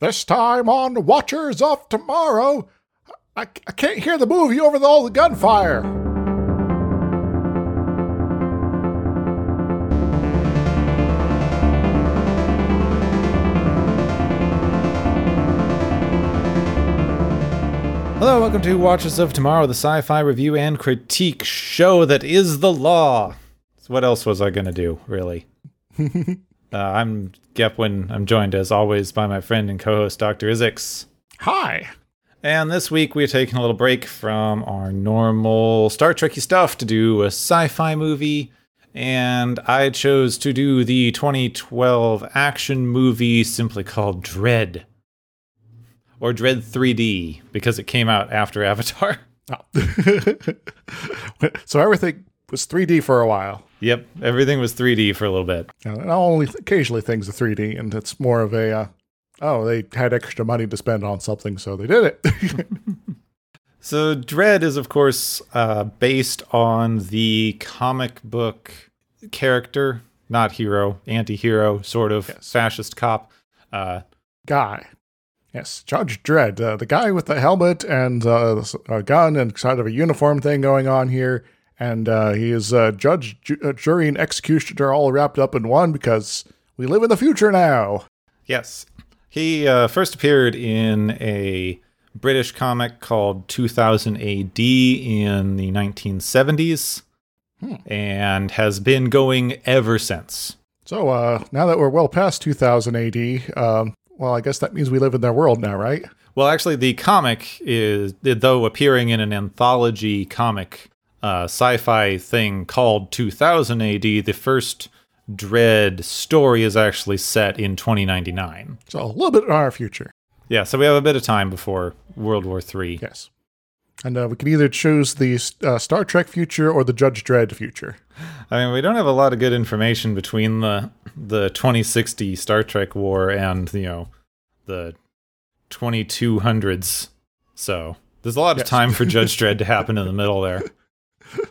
This time on Watchers of Tomorrow, I, I can't hear the movie over the, all the gunfire. Hello, welcome to Watchers of Tomorrow, the sci fi review and critique show that is the law. So what else was I going to do, really? uh, I'm Gepwin. I'm joined, as always, by my friend and co host, Dr. Izixs. Hi. And this week we're taking a little break from our normal Star Trekky stuff to do a sci fi movie. And I chose to do the 2012 action movie simply called Dredd or Dredd 3D because it came out after Avatar. Oh. so everything was 3D for a while. Yep, everything was 3D for a little bit. And only occasionally things are 3D, and it's more of a uh, oh they had extra money to spend on something, so they did it. so Dredd is of course uh, based on the comic book character, not hero, anti-hero, sort of Yes. fascist cop. Uh, Guy. Yes, Judge Dredd, uh, the guy with the helmet and uh, a gun and sort of a uniform thing going on here. And uh, he is uh, judge, ju- uh, jury, and executioner all wrapped up in one because we live in the future now. Yes. He uh, first appeared in a British comic called 2000 AD in the 1970s and has been going ever since. So uh, now that we're well past 2000 AD, um, well, I guess that means we live in their world now, right? Well, actually, the comic is, though appearing in an anthology comic uh, sci fi thing called 2000 AD, the first Dredd story is actually set in 2099. So a little bit in our future, Yeah, so we have a bit of time before World War III. yes. And uh, we can either choose the uh, Star Trek future or the Judge Dredd future. I mean, we don't have a lot of good information between the the 2060 Star Trek war and you know the 2200s. So there's a lot of time for Judge Dredd to happen in the middle there.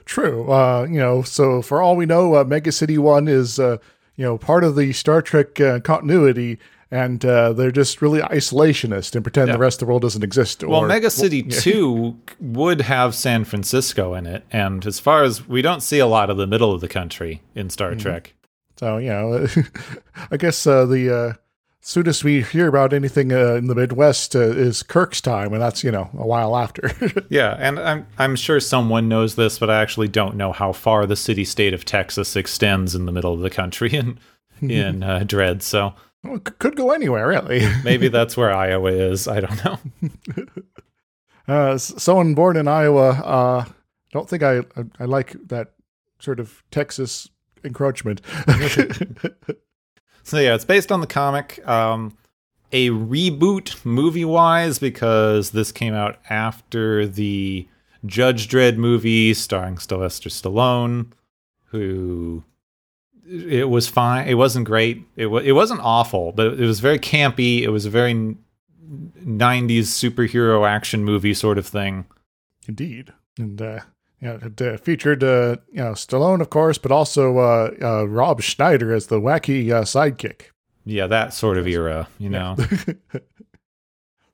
True. Uh, you know, so for all we know, uh, Mega City One is uh, you know part of the Star Trek uh, continuity, and uh, they're just really isolationist and pretend Yeah. the rest of the world doesn't exist. Well, or, Mega City yeah. 2 would have San Francisco in it, and as far as we don't see a lot of the middle of the country in Star Mm-hmm. Trek. So you know, I guess uh, the uh, soonest we hear about anything uh, in the Midwest uh, is Kirk's time, and that's you know a while after. Yeah, and I'm I'm sure someone knows this, but I actually don't know how far the city state of Texas extends in the middle of the country in in uh, Dredd. So well, c- could go anywhere really. maybe that's where Iowa is. I don't know. Uh, someone born in Iowa. Uh, don't think I I like that sort of Texas encroachment. So yeah, it's based on the comic. Um, a reboot movie wise because this came out after the Judge Dredd movie starring Sylvester Stallone, who it was fine. It wasn't great. It wa- it wasn't awful, but it was very campy. It was a very 90s superhero action movie sort of thing. Indeed, and uh, yeah, it uh, featured uh, you know Stallone, of course, but also uh, uh, Rob Schneider as the wacky uh, sidekick. Yeah, that sort of era, you know.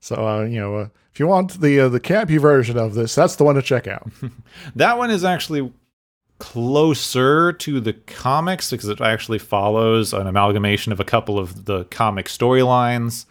So uh, you know, uh, if you want the uh, the campy version of this, that's the one to check out. That one is actually closer to the comics because it actually follows an amalgamation of a couple of the comic storylines,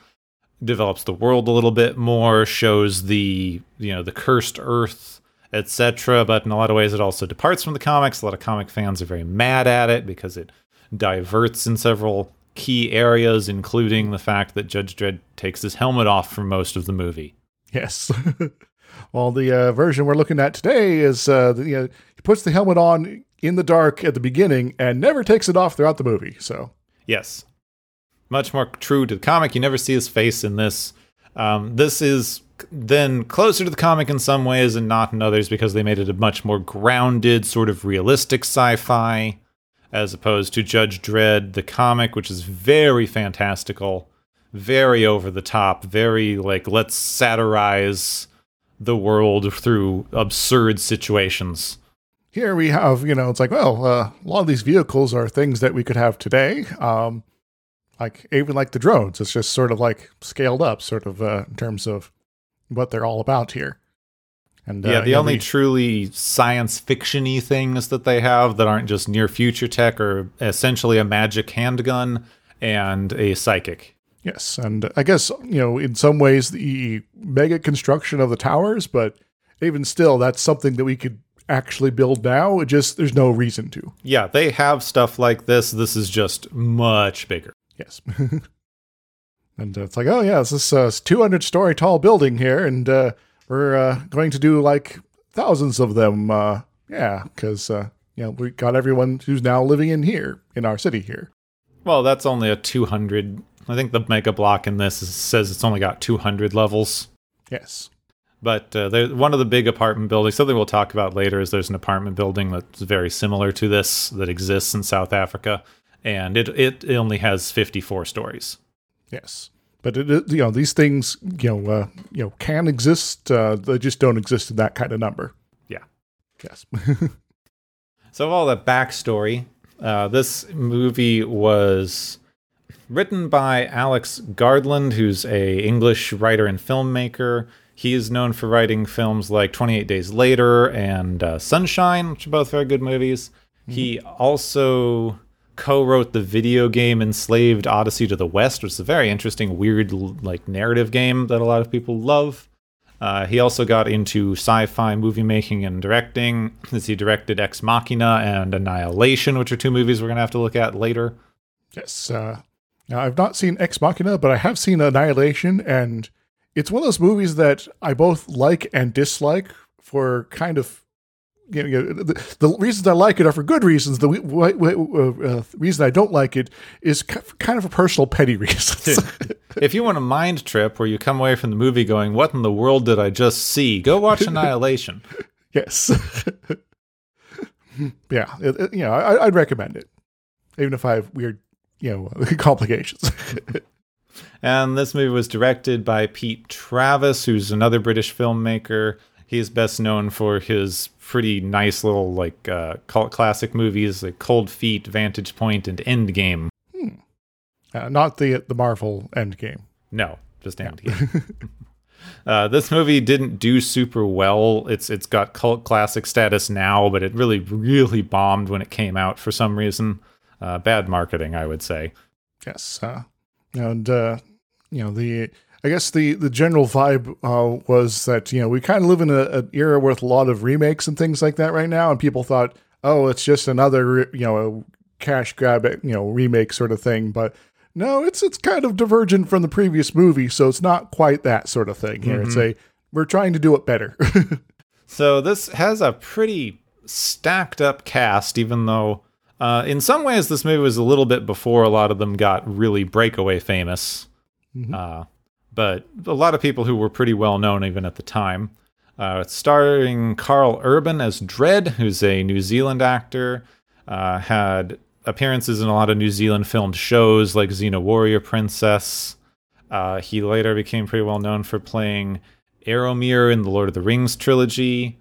develops the world a little bit more, shows the you know the cursed earth, etc. But in a lot of ways, it also departs from the comics. A lot of comic fans are very mad at it because it diverts in several key areas, including the fact that Judge Dredd takes his helmet off for most of the movie. Yes. well, the uh, version we're looking at today is uh, the, uh, he puts the helmet on in the dark at the beginning and never takes it off throughout the movie. So Yes. Much more true to the comic. You never see his face in this. Um, this is then closer to the comic in some ways and not in others because they made it a much more grounded, sort of realistic sci fi, as opposed to Judge Dredd, the comic, which is very fantastical, very over the top, very like, let's satirize the world through absurd situations. here we have, you know, it's like, well, uh, a lot of these vehicles are things that we could have today. Um, like even like the drones, it's just sort of like scaled up, sort of uh, in terms of what they're all about here. And yeah, uh, the you know, only truly science fiction-y things that they have that aren't just near future tech are essentially a magic handgun and a psychic. Yes, and I guess you know in some ways the mega construction of the towers, but even still, that's something that we could actually build now. It just there's no reason to. Yeah, they have stuff like this. This is just much bigger. Yes, and uh, it's like, oh yeah, this is a 200 story tall building here, and uh, we're uh, going to do like thousands of them. Uh, yeah, because uh, you know we got everyone who's now living in here in our city here. Well, that's only a 200. I think the mega block in this is, says it's only got 200 levels. Yes. But uh, one of the big apartment buildings, something we'll talk about later, is there's an apartment building that's very similar to this that exists in South Africa, and it it only has 54 stories. Yes, but it, you know these things you know uh, you know can exist. Uh, they just don't exist in that kind of number. Yeah. Yes. So, all the backstory uh, this movie was written by Alex Garland, who's a English writer and filmmaker. He is known for writing films like 28 Days Later and uh, Sunshine, which are both very good movies. He also co-wrote the video game Enslaved Odyssey to the West, which is a very interesting, weird, like narrative game that a lot of people love. Uh, he also got into sci-fi movie making and directing, as he directed Ex Machina and Annihilation, which are two movies we're gonna have to look at later. yes. Uh, I've not seen Ex Machina, but I have seen Annihilation, and it's one of those movies that I both like and dislike for kind of. You know, the, the reasons I like it are for good reasons. The uh, uh, reason I don't like it is ki- kind of for personal petty reasons. if you want a mind trip where you come away from the movie going, "What in the world did I just see?" Go watch Annihilation. Yes. yeah, it, it- you know, I, I'd recommend it, even if I have weird, you know, complications. And this movie was directed by Pete Travis, who's another British filmmaker. He's best known for his pretty nice little like uh, cult classic movies like Cold Feet, Vantage Point, and Endgame. uh, not the the Marvel Endgame. No, just Endgame. uh, this movie didn't do super well. It's it's got cult classic status now, but it really really bombed when it came out for some reason. Uh, bad marketing, I would say. Yes, uh, and uh, you know the. I guess the, the general vibe uh, was that you know we kind of live in a, an era with a lot of remakes and things like that right now, and people thought, oh, it's just another you know cash grab you know remake sort of thing, but no, it's it's kind of divergent from the previous movie, so it's not quite that sort of thing. Here, it's a we're trying to do it better. So this has a pretty stacked up cast, even though uh, in some ways this movie was a little bit before a lot of them got really breakaway famous. Uh, but a lot of people who were pretty well known even at the time. Uh, it's starring Karl Urban as Dredd, who's a New Zealand actor. Uh, had appearances in a lot of New Zealand filmed shows like Xena Warrior Princess. Uh, he later became pretty well known for playing Éomer in the Lord of the Rings trilogy.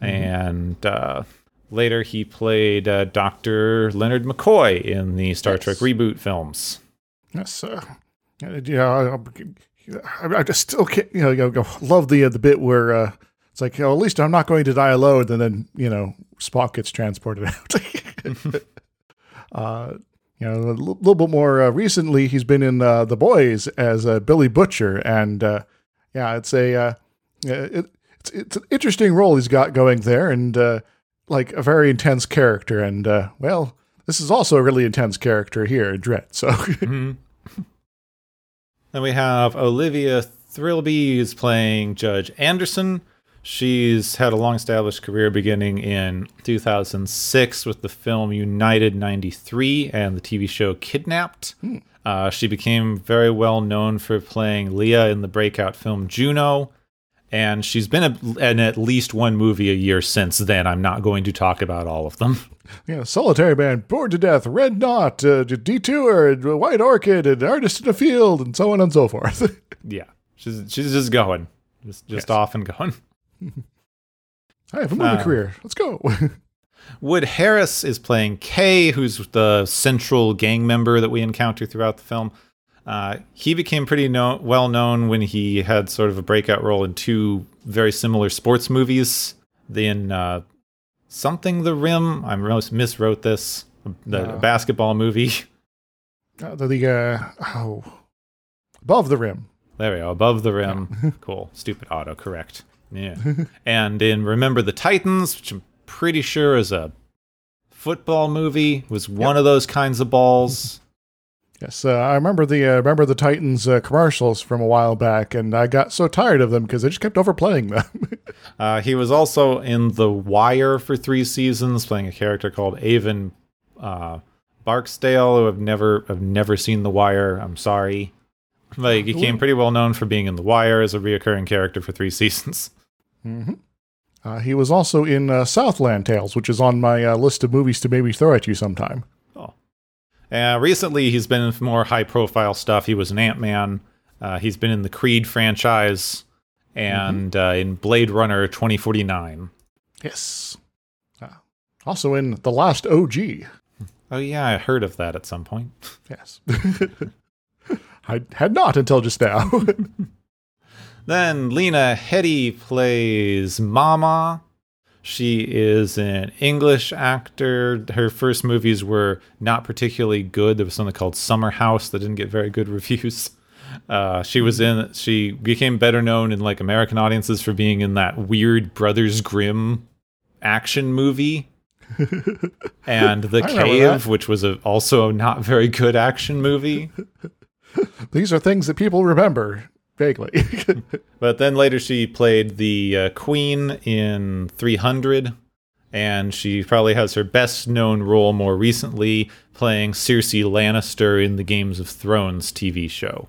And uh, later he played uh, Dr. Leonard McCoy in the Star Yes. Trek reboot films. Yes, uh, yeah, I, I, just still can't, you know, you know, love the uh, the bit where uh, it's like, oh, at least I'm not going to die alone, and then you know, Spock gets transported out. uh, you know, a l- little bit more uh, recently, he's been in uh, The Boys as uh, Billy Butcher, and uh, yeah, it's a uh, it, it's it's an interesting role he's got going there, and uh, like a very intense character, and uh, well. This is also a really intense character here, Dredd. So, Then we have Olivia Thirlby is playing Judge Anderson. She's had a long established career beginning in 2006 with the film United 93 and the TV show Kidnapped. Uh, she became very well known for playing Leah in the breakout film Juno. And she's been a, in at least one movie a year since then. I'm not going to talk about all of them. Yeah, Solitary Man, Bored to Death, Red Knot, uh, Detour, White Orchid, and Artist in a Field, and so on and so forth. yeah, she's she's just going, just just Yes. off and going. I have a movie Uh, career. Let's go. Wood Harris is playing Kay, who's the central gang member that we encounter throughout the film. Uh, he became pretty know- well known when he had sort of a breakout role in two very similar sports movies. In uh, Something the Rim, I most miswrote this, the No. basketball movie. Uh, the, the uh, oh, above the rim. There we go, above the rim. cool. Stupid auto correct. Yeah. and in Remember the Titans, which I'm pretty sure is a football movie, was one of those kinds of balls. Yes, uh, I remember the uh, remember the Titans uh, commercials from a while back, and I got so tired of them because they just kept overplaying them. Uh, he was also in The Wire for three seasons, playing a character called Avon uh, Barksdale, who I've never I've never seen The Wire. I'm sorry. But he became pretty well known for being in The Wire as a reoccurring character for three seasons. uh, he was also in uh, Southland Tales, which is on my uh, list of movies to maybe throw at you sometime. Uh, recently, he's been in more high profile stuff. He was an Ant Man. Uh, he's been in the Creed franchise and uh, in Blade Runner 2049. Yes. Uh, also in The Last OG. Oh, yeah, I heard of that at some point. Yes. I had not until just now. Then Lena Headey plays Mama. She is an English actor. Her first movies were not particularly good. There was something called Summer House that didn't get very good reviews. Uh, she was in. She became better known in like American audiences for being in that weird Brothers Grimm action movie, and The Cave, which was a, also a not very good action movie. These are things that people remember vaguely. But then later she played the uh, Queen in 300, and she probably has her best known role more recently playing Cersei Lannister in the Games of Thrones TV show.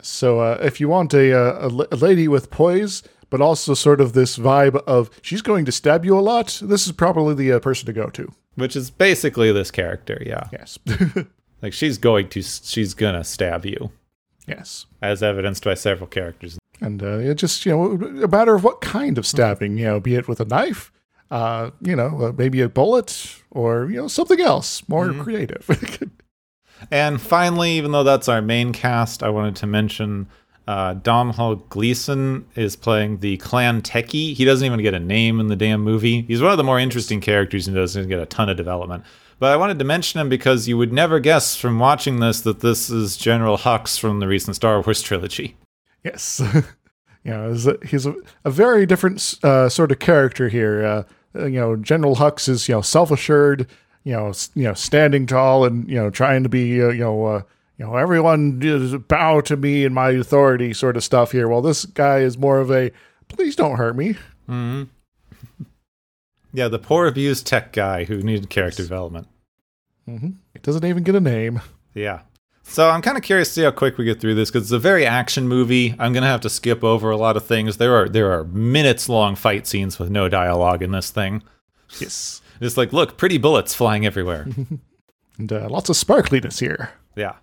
so uh, if you want a, uh, a, a lady with poise, but also sort of this vibe of she's going to stab you a lot, this is probably the uh, person to go to. Which is basically this character, yeah. Yes. Like she's going to, she's gonna stab you, yes. as evidenced by several characters. And uh, it just, you know, a matter of what kind of stabbing, you know, be it with a knife, uh, you know, uh, maybe a bullet or, you know, something else more creative. And finally, even though that's our main cast, I wanted to mention uh, Domhnall Gleeson is playing the clan techie. He doesn't even get a name in the damn movie. He's one of the more interesting characters and doesn't get a ton of development. But I wanted to mention him because you would never guess from watching this that this is General Hux from the recent Star Wars trilogy. Yes. you know, he's a, he's a, a very different uh, sort of character here. Uh, uh, you know, General Hux is, you know, self-assured, you know, s- you know, standing tall and, you know, trying to be, uh, you know, uh, you know, everyone is bow to me and my authority sort of stuff here. Well, this guy is more of a, please don't hurt me. Yeah, the poor abused tech guy who needed character development. It doesn't even get a name. Yeah. So I'm kind of curious to see how quick we get through this because it's a very action movie. I'm gonna have to skip over a lot of things. There are there are minutes long fight scenes with no dialogue in this thing. Yes. Just like look, pretty bullets flying everywhere. And uh, lots of sparkliness here. yeah.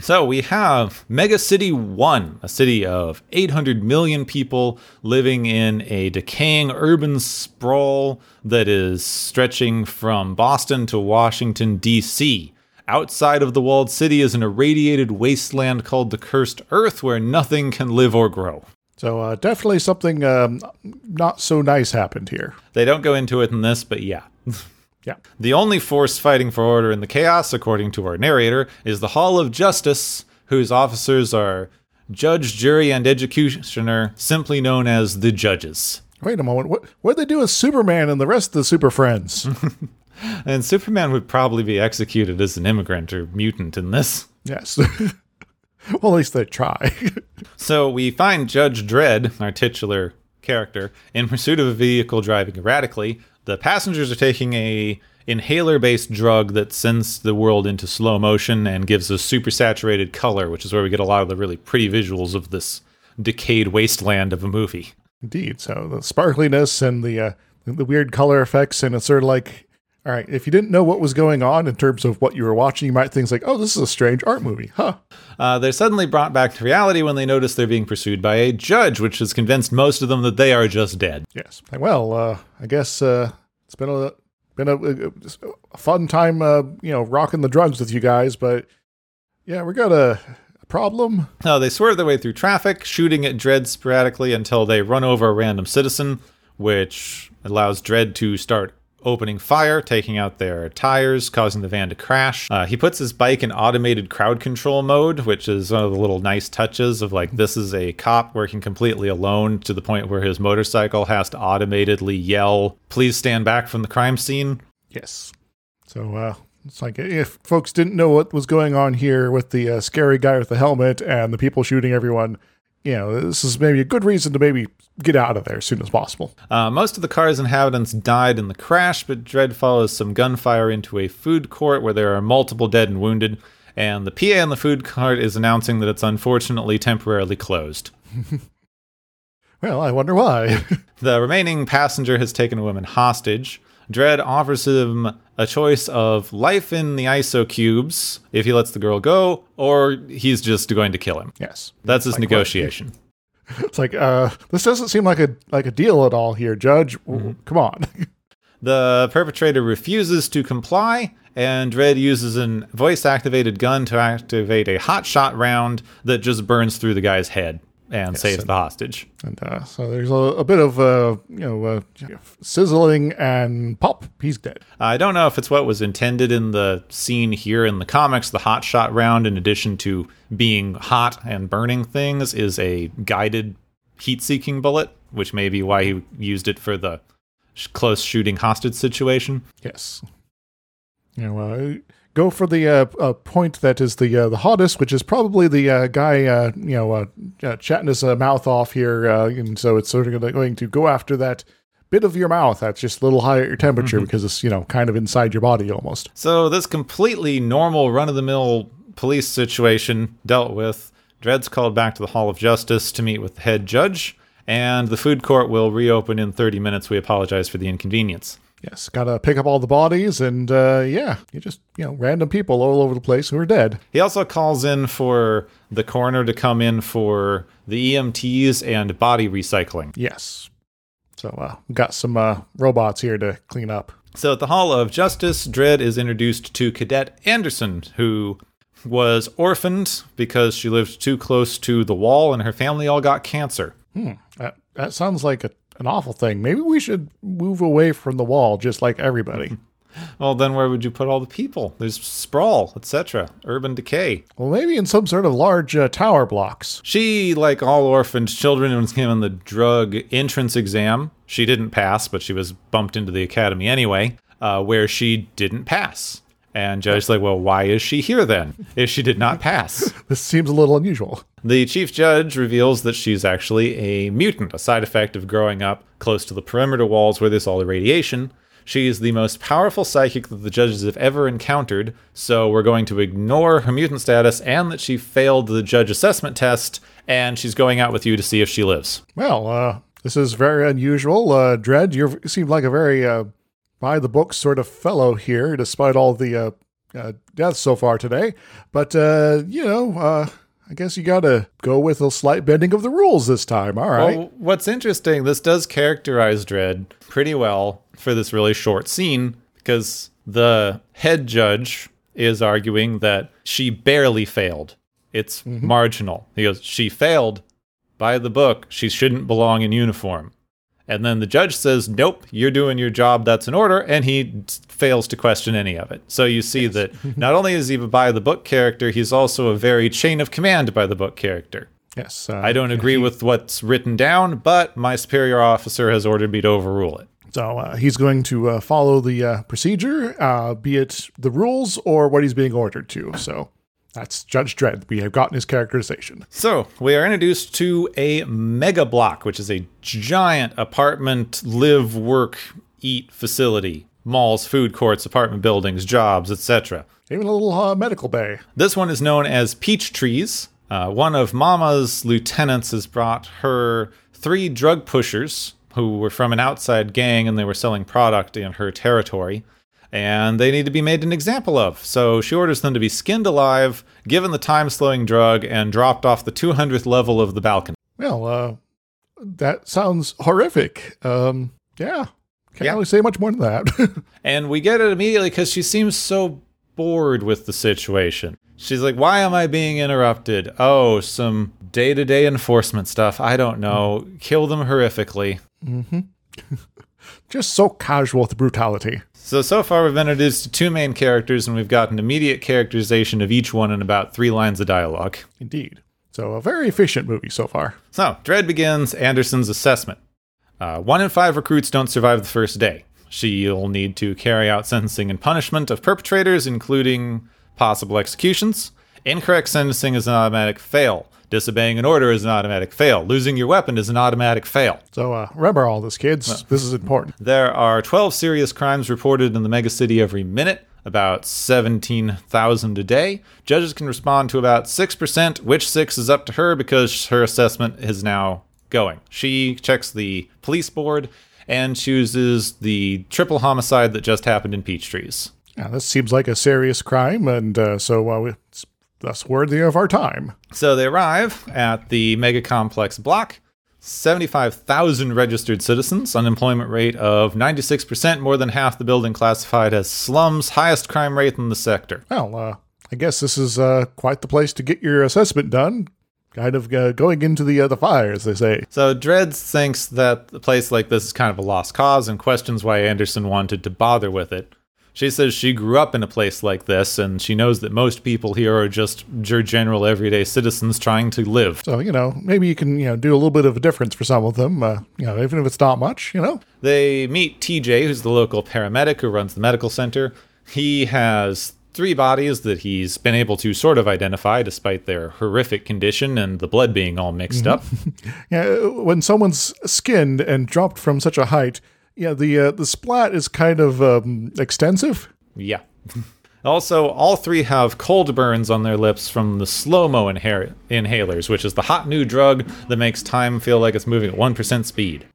So we have Mega City 1, a city of 800 million people living in a decaying urban sprawl that is stretching from Boston to Washington, D.C. Outside of the walled city is an irradiated wasteland called the Cursed Earth where nothing can live or grow. So uh, definitely something um, not so nice happened here. They don't go into it in this, but yeah. Yeah. The only force fighting for order in the chaos, according to our narrator, is the Hall of Justice, whose officers are judge, jury, and executioner, simply known as the judges. Wait a moment. What what they do with Superman and the rest of the Super Friends? And Superman would probably be executed as an immigrant or mutant in this. yes. well, at least they try. So we find Judge Dredd, our titular character, in pursuit of a vehicle driving erratically. The passengers are taking a inhaler-based drug that sends the world into slow motion and gives a super saturated color, which is where we get a lot of the really pretty visuals of this decayed wasteland of a movie. Indeed. So the sparkliness and the uh, the weird color effects, and it's sort of like, all right, if you didn't know what was going on in terms of what you were watching, you might think like, oh, this is a strange art movie, huh? Uh, they're suddenly brought back to reality when they notice they're being pursued by a judge, which has convinced most of them that they are just dead. Yes. Well, uh, I guess uh, it's been a been a, a, fun time, uh, you know, rocking the drugs with you guys, but yeah, we got a, a problem. Uh, they swerve their way through traffic, shooting at Dredd sporadically until they run over a random citizen, which allows Dredd to start opening fire, taking out their tires, causing the van to crash. Uh, he puts his bike in automated crowd control mode, which is one of the little nice touches of like this is a cop working completely alone to the point where his motorcycle has to automatically yell, "Please stand back from the crime scene." Yes. So uh, it's like if folks didn't know what was going on here with the uh, scary guy with the helmet and the people shooting everyone, you know, this is maybe a good reason to maybe get out of there as soon as possible. Uh, most of the car's inhabitants died in the crash, but Dredd follows some gunfire into a food court where there are multiple dead and wounded. And the PA on the food cart is announcing that it's unfortunately temporarily closed. Well, I wonder why. The remaining passenger has taken a woman hostage. Dredd offers him a choice of life in the ISO cubes if he lets the girl go, or he's just going to kill him. yes. That's his Like what? negotiation. It's like uh, this doesn't seem like a like a deal at all here, Judge. W- Come on. The perpetrator refuses to comply, and Dredd uses an voice activated gun to activate a hot shot round that just burns through the guy's head and saves and- the hostage. And uh, so there's a, a bit of uh, you know uh, sizzling and pop. He's dead. I don't know if it's what was intended in the scene here in the comics. The hot shot round, in addition to being hot and burning things, is a guided heat seeking bullet, which may be why he used it for the close shooting hostage situation. Yes. You know, uh, go for the uh, uh, point that is the uh, the hottest, which is probably the uh, guy, uh, you know, uh, uh, chatting his uh, mouth off here, uh, and so it's sort of gonna- go after that bit of your mouth that's just a little higher at your temperature because it's you know kind of inside your body almost. So this completely normal run of the mill police situation dealt with. Dredd's called back to the Hall of Justice to meet with the head judge, and the food court will reopen in 30 minutes. We apologize for the inconvenience. Yes, gotta pick up all the bodies, and uh, yeah, you just you know random people all over the place who are dead. He also calls in for the coroner to come in for the EMTs and body recycling. Yes. So uh, got some uh, robots here to clean up. So at the Hall of Justice, Dredd is introduced to Cadet Anderson, who was orphaned because she lived too close to the wall and her family all got cancer. Hmm. That that sounds like a, an awful thing. Maybe we should move away from the wall, just like everybody. Well, then where would you put all the people? There's sprawl, etc., urban decay. well, maybe in some sort of large uh, tower blocks. She, like all orphaned children, was given the drug entrance exam. She didn't pass, but she was bumped into the academy anyway, uh, where she didn't pass. And judge's like, well, why is she here then if she did not pass? This seems a little unusual. The chief judge reveals that she's actually a mutant, a side effect of growing up close to the perimeter walls where there's all the radiation. She is the most powerful psychic that the judges have ever encountered, so we're going to ignore her mutant status and that she failed the judge assessment test, and she's going out with you to see if she lives. Well, uh, this is very unusual. Uh, Dredd, you seem like a very uh, by the book sort of fellow here, despite all the uh, uh, deaths so far today. But uh, you know, uh, I guess you got to go with a slight bending of the rules this time. All right. Well, what's interesting, this does characterize Dredd pretty well for this really short scene because the head judge is arguing that she barely failed. It's marginal. He goes, She failed by the book. She shouldn't belong in uniform. And then the judge says, Nope, you're doing your job. That's an order. And he fails to question any of it. So you see that not only is he a by the book character, he's also a very chain of command by the book character. yes. Uh, I don't agree with what's written down, but my superior officer has ordered me to overrule it. So uh, he's going to uh, follow the uh, procedure, uh, be it the rules or what he's being ordered to. So that's Judge Dredd. We have gotten his characterization. So we are introduced to a mega block, which is a giant apartment, live, work, eat facility. Malls, food courts, apartment buildings, jobs, etc. Even a little uh, medical bay. This one is known as Peach Trees. Uh, one of Mama's lieutenants has brought her three drug pushers who were from an outside gang and they were selling product in her territory. And they need to be made an example of. So she orders them to be skinned alive, given the time slowing drug, and dropped off the 200th level of the balcony. Well, uh, that sounds horrific. Um, yeah, Can't Yeah. really say much more than that. And we get it immediately because she seems so bored with the situation. She's like, Why am I being interrupted? Oh, some day to day enforcement stuff. I don't know. Kill them horrifically. Mm-hmm. Just so casual with the brutality. So, so far we've been introduced to two main characters, and we've got an immediate characterization of each one in about three lines of dialogue. Indeed. So a very efficient movie so far. So, Dredd begins Anderson's assessment. Uh, one in five recruits don't survive the first day. She'll need to carry out sentencing and punishment of perpetrators, including possible executions. Incorrect sentencing is an automatic fail. Disobeying an order is an automatic fail. Losing your weapon is an automatic fail. So uh, remember all this, kids. This is important. There are 12 serious crimes reported in the megacity every minute, about 17,000 a day. Judges can respond to about 6%, which 6 is up to her because her assessment is now going. She checks the police board and chooses the triple homicide that just happened in Peachtrees. Yeah, this seems like a serious crime, and uh, so uh, it's thus worthy of our time. So they arrive at the mega complex block. 75,000 registered citizens, unemployment rate of 96%, more than half the building classified as slums, highest crime rate in the sector. Well, uh, I guess this is uh, quite the place to get your assessment done. Kind of uh, going into the uh, the fire, as they say. So Dredd thinks that a place like this is kind of a lost cause and questions why Anderson wanted to bother with it. She says she grew up in a place like this and she knows that most people here are just your general everyday citizens trying to live. So you know, maybe you can you know do a little bit of a difference for some of them. Uh, you know, even if it's not much. You know. They meet TJ, who's the local paramedic who runs the medical center. He has three bodies that he's been able to sort of identify despite their horrific condition and the blood being all mixed up. Yeah, when someone's skinned and dropped from such a height, yeah, the uh, the splat is kind of um, extensive. Yeah. Also, all three have cold burns on their lips from the slow mo inha- inhalers, which is the hot new drug that makes time feel like it's moving at 1% speed.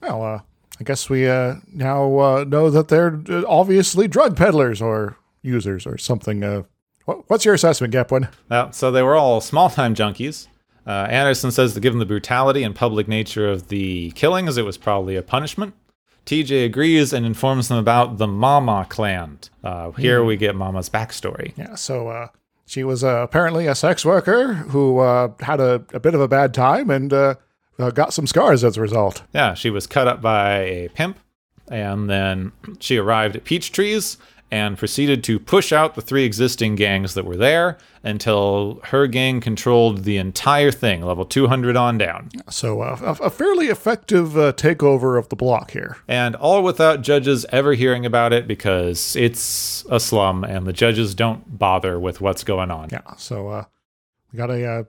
Well, uh, I guess we uh, now uh, know that they're uh, obviously drug peddlers or users or something. Uh, what's your assessment, Gepwin? Uh, so they were all small time junkies. Uh, Anderson says that given the brutality and public nature of the killings, it was probably a punishment. TJ agrees and informs them about the Mama clan. Uh, here we get Mama's backstory. Yeah, so uh, she was uh, apparently a sex worker who uh, had a, a bit of a bad time and uh, uh, got some scars as a result. Yeah, she was cut up by a pimp, and then she arrived at Peach Trees and proceeded to push out the three existing gangs that were there until her gang controlled the entire thing, level 200 on down. So uh, a, fairly effective uh, takeover of the block here. And all without judges ever hearing about it because it's a slum and the judges don't bother with what's going on. Yeah, so uh, we got a, uh,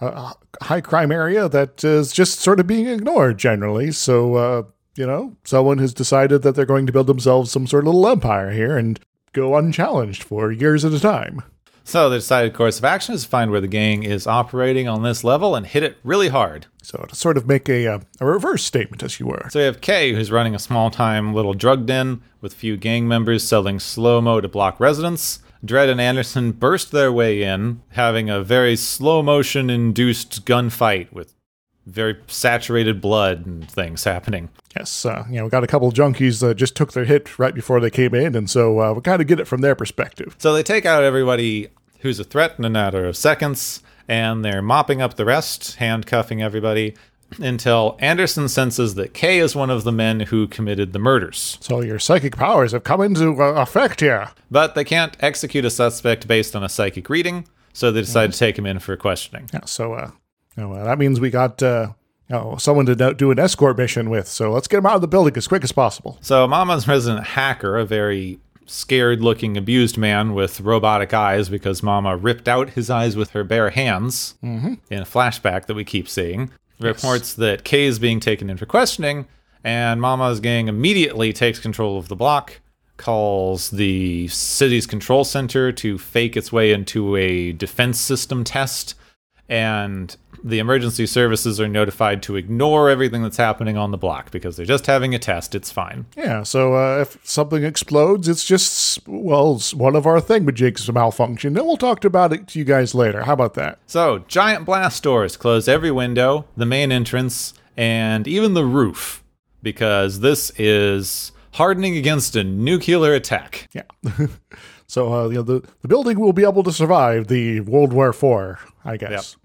a, a high crime area that is just sort of being ignored generally. So, uh, you know, someone has decided that they're going to build themselves some sort of little empire here and go unchallenged for years at a time. So the decided course of action is to find where the gang is operating on this level and hit it really hard. So to sort of make a, uh, a reverse statement, as you were. So you have Kay, who's running a small time little drug den with a few gang members selling slow mo to block residents. Dredd and Anderson burst their way in, having a very slow motion induced gunfight with very saturated blood and things happening. Yes, uh, you know, we got a couple junkies that just took their hit right before they came in, and so uh, we kind of get it from their perspective. So they take out everybody who's a threat in a matter of seconds, and they're mopping up the rest, handcuffing everybody, until Anderson senses that Kay is one of the men who committed the murders. So your psychic powers have come into uh, effect here. But they can't execute a suspect based on a psychic reading, so they decide to take him in for questioning. Yeah, so uh, know, uh, that means we got uh, know, someone to do- do an escort mission with. So let's get him out of the building as quick as possible. So Mama's resident hacker, a very scared looking abused man with robotic eyes because Mama ripped out his eyes with her bare hands in a flashback that we keep seeing, reports that Kay is being taken in for questioning, and Mama's gang immediately takes control of the block, calls the city's control center to fake its way into a defense system test, and the emergency services are notified to ignore everything that's happening on the block because they're just having a test. It's fine. Yeah, so uh, if something explodes, it's just, well, it's one of our thingamajigs malfunction. Then we'll talk about it to you guys later. How about that? So, giant blast doors close every window, the main entrance, and even the roof. because this is hardening against a nuclear attack. Yeah. so uh, you know, the the building will be able to survive the World War Four, I guess.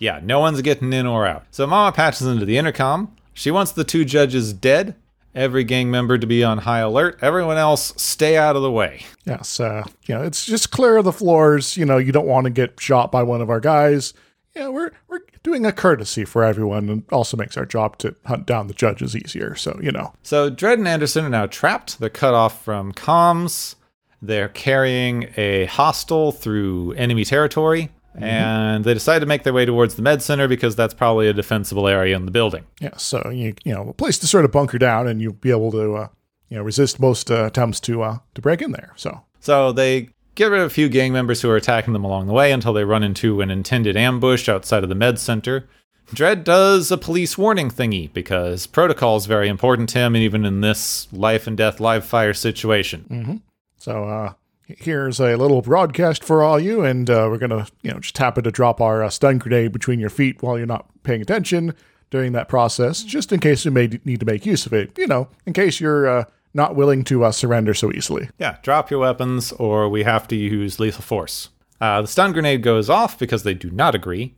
Yeah, no one's getting in or out. So Mama patches into the intercom. She wants the two judges dead. Every gang member to be on high alert. Everyone else, stay out of the way. Yes. Uh, you know, it's just clear the floors. You know, you don't want to get shot by one of our guys. Yeah, we're we're doing a courtesy for everyone, and also makes our job to hunt down the judges easier. So you know. So Dredd and Anderson are now trapped. They're cut off from comms. They're carrying a hostile through enemy territory. And they decide to make their way towards the med center because that's probably a defensible area in the building. Yeah. So you you know, a place to sort of bunker down, and you'll be able to uh, you know resist most uh, attempts to uh, to break in there. So So they get rid of a few gang members who are attacking them along the way until they run into an intended ambush outside of the med center. Dredd does a police warning thingy because protocol is very important to him, and even in this life and death live fire situation. So uh, here's a little broadcast for all you, and uh, we're gonna you know just happen to drop our uh, stun grenade between your feet while you're not paying attention during that process, just in case you may d- need to make use of it. You know, in case you're uh, not willing to uh, surrender so easily. Yeah, drop your weapons or we have to use lethal force. Uh, the stun grenade goes off because they do not agree,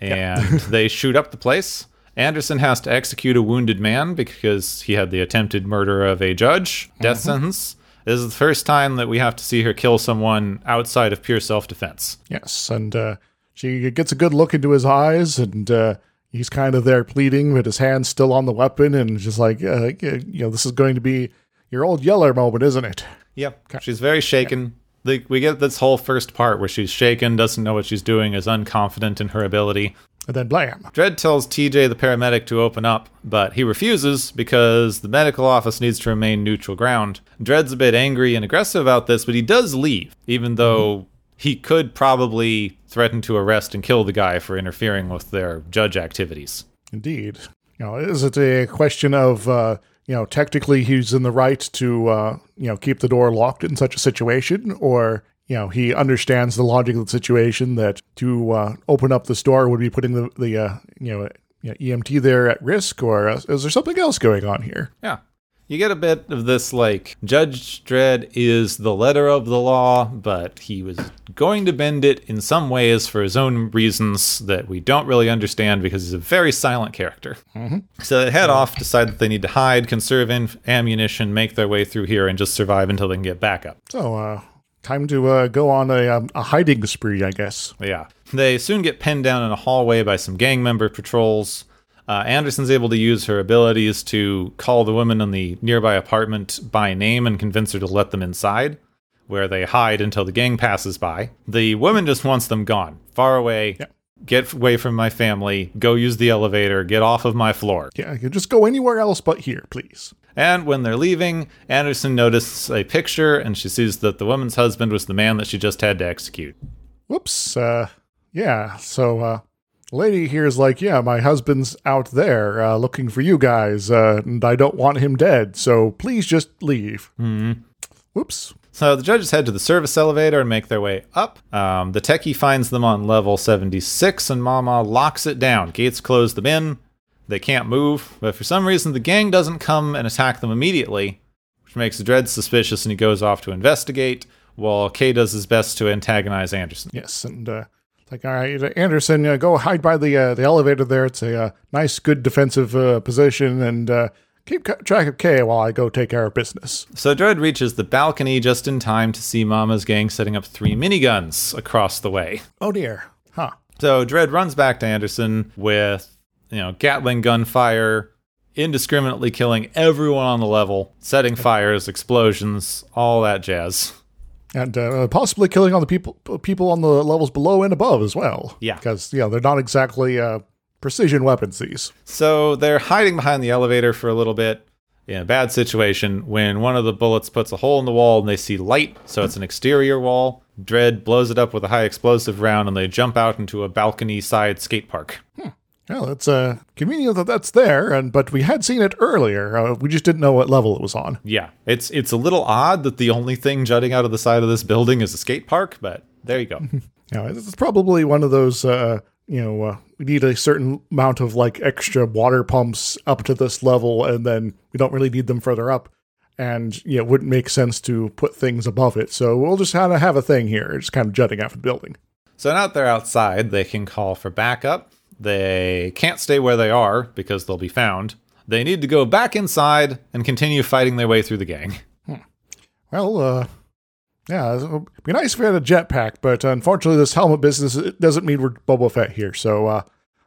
and they shoot up the place. Anderson has to execute a wounded man because he had the attempted murder of a judge. Death sentence. This is the first time that we have to see her kill someone outside of pure self defense. Yes, and uh, she gets a good look into his eyes, and uh, he's kind of there pleading, with his hand's still on the weapon, and just like, uh, you know, this is going to be your old Yeller moment, isn't it? Yep. She's very shaken. The, we get this whole first part where she's shaken, doesn't know what she's doing, is unconfident in her ability. And then blam. Dredd tells TJ, the paramedic, to open up, but he refuses because the medical office needs to remain neutral ground. Dredd's a bit angry and aggressive about this, but he does leave, even though he could probably threaten to arrest and kill the guy for interfering with their judge activities. Indeed. You know, is it a question of uh, you know technically he's in the right to uh, you know keep the door locked in such a situation, or you know he understands the logic of the situation that to uh, open up the store would be putting the the uh, you know. you know, EMT there at risk, or uh, is there something else going on here? Yeah. You get a bit of this like Judge Dredd is the letter of the law, but he was going to bend it in some ways for his own reasons that we don't really understand because he's a very silent character. So they head off, decide that they need to hide, conserve in- ammunition, make their way through here, and just survive until they can get back up. So, uh, time to uh, go on a, um, a hiding spree, I guess. Yeah. They soon get pinned down in a hallway by some gang member patrols. Uh, Anderson's able to use her abilities to call the woman in the nearby apartment by name and convince her to let them inside, where they hide until the gang passes by. The woman just wants them gone, far away. Yeah. Get away from my family. Go use the elevator. Get off of my floor. Yeah, you just go anywhere else but here, please. And when they're leaving, Anderson notices a picture and she sees that the woman's husband was the man that she just had to execute. Whoops. Uh, yeah. So, uh, lady here is like, yeah, my husband's out there uh, looking for you guys, uh, and I don't want him dead. So please just leave. Mm-hmm. Whoops. So the judges head to the service elevator and make their way up. Um, the techie finds them on level 76, and Mama locks it down. Gates close them in. They can't move, but for some reason, the gang doesn't come and attack them immediately, which makes Dredd suspicious, and he goes off to investigate, while Kay does his best to antagonize Anderson. Yes, and uh, like, all right, Anderson, uh, go hide by the uh, the elevator there. It's a uh, nice, good defensive uh, position, and uh, keep track of Kay while I go take care of business. So Dredd reaches the balcony just in time to see Mama's gang setting up three miniguns across the way. Oh dear. Huh. So Dredd runs back to Anderson with, you know, Gatling gunfire, indiscriminately killing everyone on the level, setting fires, explosions, all that jazz. and uh, possibly killing all the people people on the levels below and above as well. Yeah. because you know they're not exactly uh, precision weapons. These. So they're hiding behind the elevator for a little bit in a bad situation when one of the bullets puts a hole in the wall and they see light, so it's an exterior wall. Dredd blows it up with a high explosive round and they jump out into a balcony side skate park. Well, it's uh, convenient that that's there, and but we had seen it earlier. Uh, we just didn't know what level it was on. Yeah, it's it's a little odd that the only thing jutting out of the side of this building is a skate park, but there you go. Know, it's probably one of those uh, you know, uh, we need a certain amount of like extra water pumps up to this level, and then we don't really need them further up. And you know, it wouldn't make sense to put things above it. So we'll just kind of have a thing here, just kind of jutting out of the building. So now that they're outside, they can call for backup. They can't stay where they are because they'll be found. They need to go back inside and continue fighting their way through the gang. Well, uh, yeah, it'd be nice if we had a jetpack, but unfortunately, this helmet business it doesn't mean we're Boba Fett here. So uh,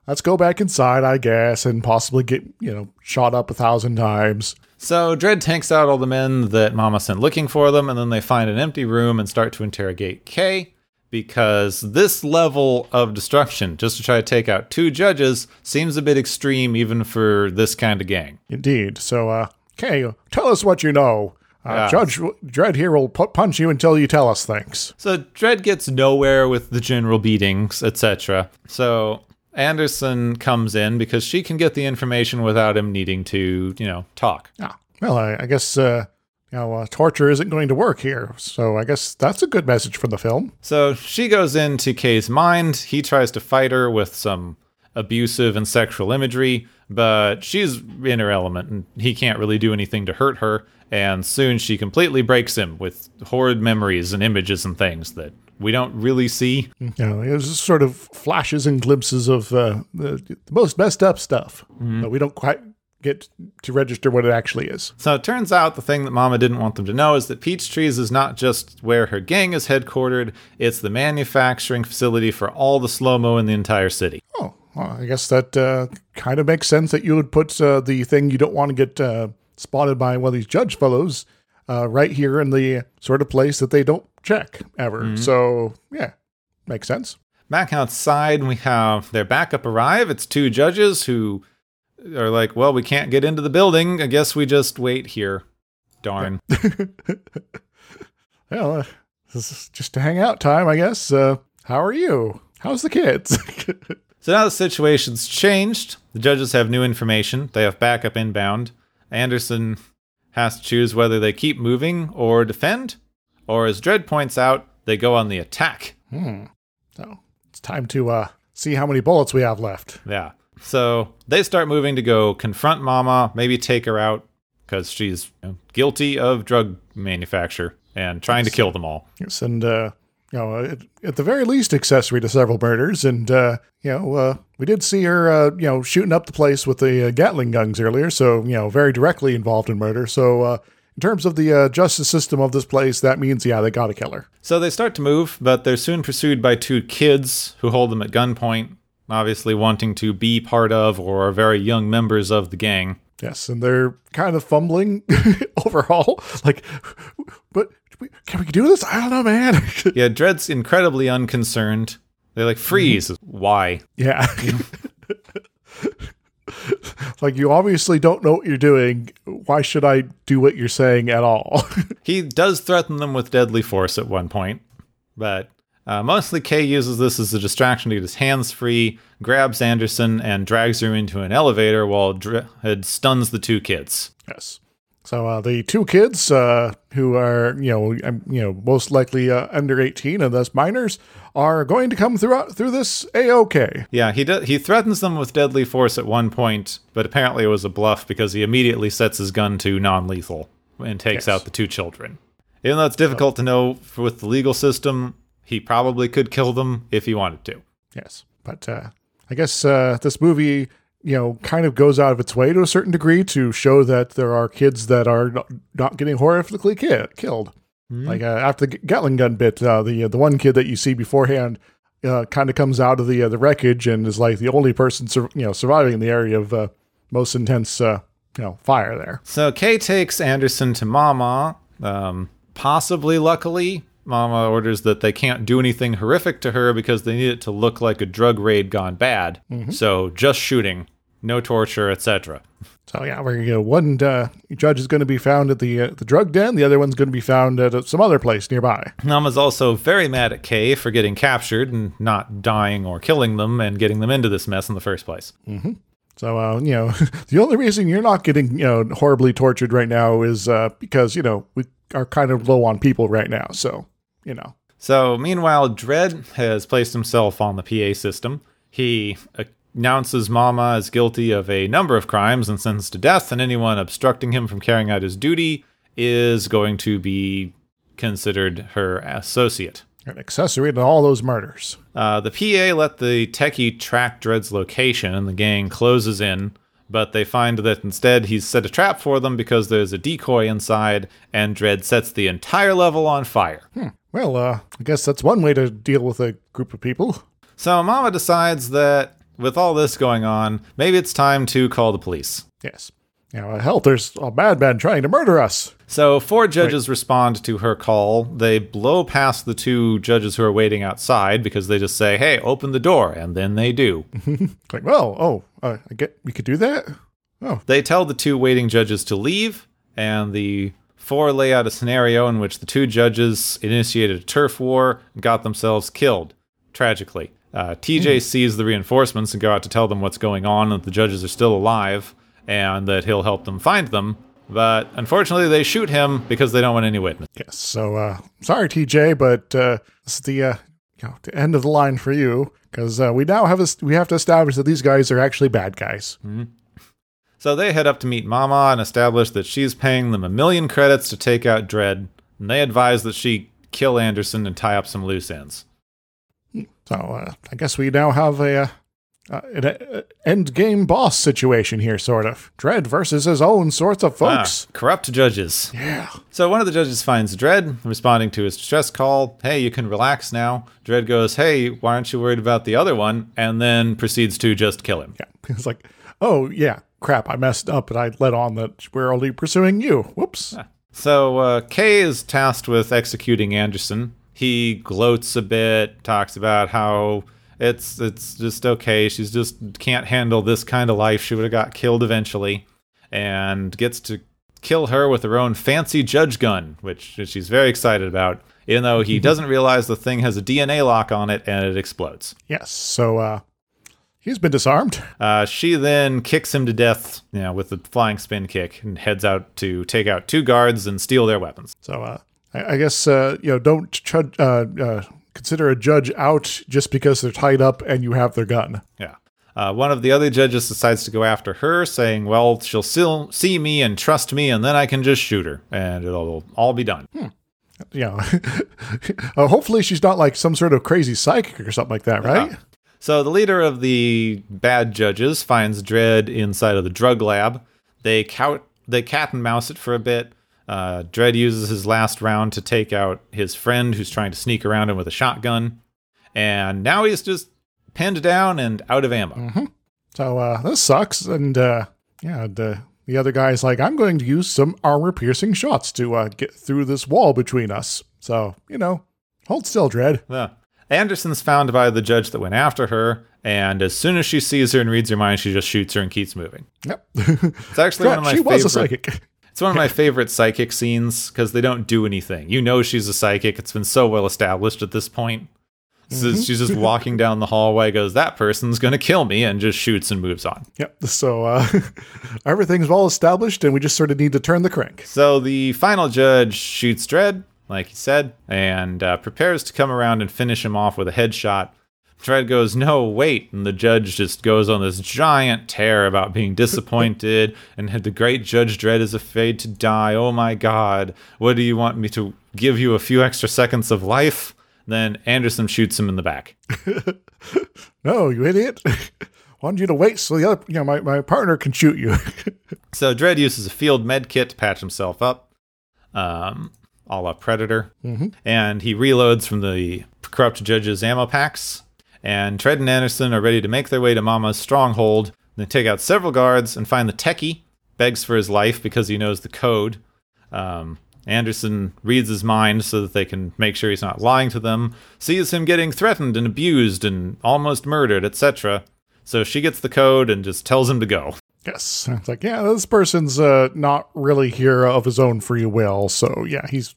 let's go back inside, I guess, and possibly get you know shot up a thousand times. So Dredd tanks out all the men that Mama sent looking for them, and then they find an empty room and start to interrogate Kay because this level of destruction, just to try to take out two judges, seems a bit extreme even for this kind of gang. Indeed. So, uh, Kay, tell us what you know. Uh, Yeah. Judge Dredd here will pu- punch you until you tell us things. So Dredd gets nowhere with the general beatings, etc. So Anderson comes in because she can get the information without him needing to, you know, talk. Ah, well, I, I guess uh, you know uh, torture isn't going to work here. So I guess that's a good message from the film. So she goes into Kay's mind. He tries to fight her with some abusive and sexual imagery, but she's in her element and he can't really do anything to hurt her. And soon she completely breaks him with horrid memories and images and things that we don't really see. You know, it was just sort of flashes and glimpses of uh, the, the most messed up stuff, but we don't quite get to register what it actually is. So it turns out the thing that Mama didn't want them to know is that Peach Trees is not just where her gang is headquartered, it's the manufacturing facility for all the Slo-Mo in the entire city. Oh, well, I guess that uh, kind of makes sense that you would put uh, the thing you don't want to get uh, spotted by one of these judge fellows uh, right here in the sort of place that they don't check ever. So, yeah, makes sense. Back outside, we have their backup arrive. It's two judges who are like, well, we can't get into the building. I guess we just wait here. Darn. Well, uh, this is just to hang out time, I guess. Uh, how are you? How's the kids? So now the situation's changed. The judges have new information. They have backup inbound. Anderson has to choose whether they keep moving or defend, or as Dredd points out, they go on the attack. so it's time to uh, see how many bullets we have left. Yeah. So they start moving to go confront Mama, maybe take her out because she's you know, guilty of drug manufacture and trying to kill them all. Yes, and uh, you know, at, at the very least, accessory to several murders. And uh, you know, uh, we did see her, uh, you know, shooting up the place with the uh, Gatling guns earlier. So you know, very directly involved in murder. So uh, in terms of the uh, justice system of this place, that means yeah, they got to kill her. So they start to move, but they're soon pursued by two kids who hold them at gunpoint, obviously wanting to be part of or are very young members of the gang. Yes, and they're kind of fumbling overall. Like, but can we do this? I don't know, man. Yeah, Dredd's incredibly unconcerned. They're like, freeze. Why? yeah. like you obviously don't know what you're doing. Why should I do what you're saying at all? He does threaten them with deadly force at one point, but uh, mostly Kay uses this as a distraction to get his hands free, grabs Anderson, and drags her into an elevator while Dredd stuns the two kids. yes. So uh, the two kids uh, who are you know um, you know most likely uh, under 18 and thus minors are going to come throughout through this a okay. Yeah, he do- he threatens them with deadly force at one point, but apparently it was a bluff because he immediately sets his gun to non-lethal and takes Yes. out the two children. Even though it's difficult to know with the legal system, he probably could kill them if he wanted to. Yes, but uh, I guess uh, this movie, you know, kind of goes out of its way to a certain degree to show that there are kids that are not, not getting horrifically ki- killed. Like uh, after the Gatling gun bit, uh, the the one kid that you see beforehand uh, kind of comes out of the uh, the wreckage and is like the only person sur- you know surviving in the area of uh, most intense uh, you know fire there. So Kay takes Anderson to Mama. Um, possibly, luckily, Mama orders that they can't do anything horrific to her because they need it to look like a drug raid gone bad. So just shooting, no torture, etc. So yeah, we're gonna know, one uh, judge is going to be found at the uh, the drug den, the other one's going to be found at uh, some other place nearby. Mama's also very mad at Kay for getting captured and not dying or killing them and getting them into this mess in the first place. So, uh, you know, the only reason you're not getting, you know, horribly tortured right now is uh, because, you know, we are kind of low on people right now. So, you know, So, meanwhile, Dredd has placed himself on the PA system. He announces Mama as guilty of a number of crimes and sentenced to death, and anyone obstructing him from carrying out his duty is going to be considered her associate. An accessory to all those murders. Uh, the PA let the techie track Dredd's location, and the gang closes in. But they find that instead he's set a trap for them because there's a decoy inside, and Dredd sets the entire level on fire. Well, uh, I guess that's one way to deal with a group of people. So Mama decides that with all this going on, maybe it's time to call the police. Yes. Uh, hell, there's a madman trying to murder us. So four judges respond to her call. They blow past the two judges who are waiting outside because they just say, "Hey, open the door," and then they do. Like, well, oh, uh, I get we could do that. Oh, They tell the two waiting judges to leave, and the four lay out a scenario in which the two judges initiated a turf war and got themselves killed, tragically. Uh, TJ sees the reinforcements and go out to tell them what's going on, that the judges are still alive, and that he'll help them find them. But unfortunately, they shoot him because they don't want any witness. yes. So, uh, sorry, TJ, but uh, this is the uh, you know, the end of the line for you because uh, we now have a, we have to establish that these guys are actually bad guys. So they head up to meet Mama and establish that she's paying them a million credits to take out Dredd, and they advise that she kill Anderson and tie up some loose ends. So, uh, I guess we now have a. Uh, uh, an uh, end game boss situation here, sort of. Dredd versus his own sorts of Ah, folks. corrupt judges. Yeah. So one of the judges finds Dredd responding to his distress call. Hey, you can relax now. Dredd goes, Hey, why aren't you worried about the other one? And then proceeds to just kill him. Yeah. It's like, oh, yeah, crap, I messed up and I let on that we're only pursuing you. Whoops. So uh, Kay is tasked with executing Anderson. He gloats a bit, talks about how it's it's just okay. She's just can't handle this kind of life. She would have got killed eventually, and gets to kill her with her own fancy judge gun, which she's very excited about. Even though he doesn't realize the thing has a DNA lock on it and it explodes. Yes. So, uh, he's been disarmed. Uh, she then kicks him to death, you know, with the flying spin kick, and heads out to take out two guards and steal their weapons. So, uh, I, I guess, uh, you know, don't chud- uh, uh, consider a judge out just because they're tied up and you have their gun. Yeah. Uh, one of the other judges decides to go after her, saying, Well, she'll still see me and trust me, and then I can just shoot her, and it'll all be done. You know, uh, hopefully she's not like some sort of crazy psychic or something like that, right? So the leader of the bad judges finds Dredd inside of the drug lab. They count, they cat and mouse it for a bit. Uh, Dredd uses his last round to take out his friend who's trying to sneak around him with a shotgun, and now he's just pinned down and out of ammo. So, uh, this sucks. And, uh, yeah, the, the other guy's like, I'm going to use some armor piercing shots to uh, get through this wall between us. So, you know, hold still, Dredd. Yeah. Anderson's found by the judge that went after her, and as soon as she sees her and reads her mind, she just shoots her and keeps moving. Yep. It's actually one of my she favorite. was a psychic. It's one of my favorite psychic scenes because they don't do anything. You know she's a psychic. It's been so well established at this point. So she's just walking down the hallway, goes, "That person's gonna kill me," and just shoots and moves on. Yep. So uh, everything's well established, and we just sort of need to turn the crank. So the final judge shoots Dredd, like he said, and uh, prepares to come around and finish him off with a headshot. Dredd goes, No, wait. And the judge just goes on this giant tear about being disappointed and the great Judge Dredd is afraid to die. Oh my God. What do you want me to give you a few extra seconds of life? Then Anderson shoots him in the back. No, you idiot! Wanted you to wait so the other, you know, my, my partner can shoot you. So Dredd uses a field med kit to patch himself up, um, a la Predator, and he reloads from the corrupt judge's ammo packs. And Dredd and Anderson are ready to make their way to Mama's stronghold. They take out several guards and find the techie, begs for his life because he knows the code. Um, Anderson reads his mind so that they can make sure he's not lying to them, sees him getting threatened and abused and almost murdered, etc. So she gets the code and just tells him to go. yes. It's like, yeah, this person's uh, not really here of his own free will. So, yeah, he's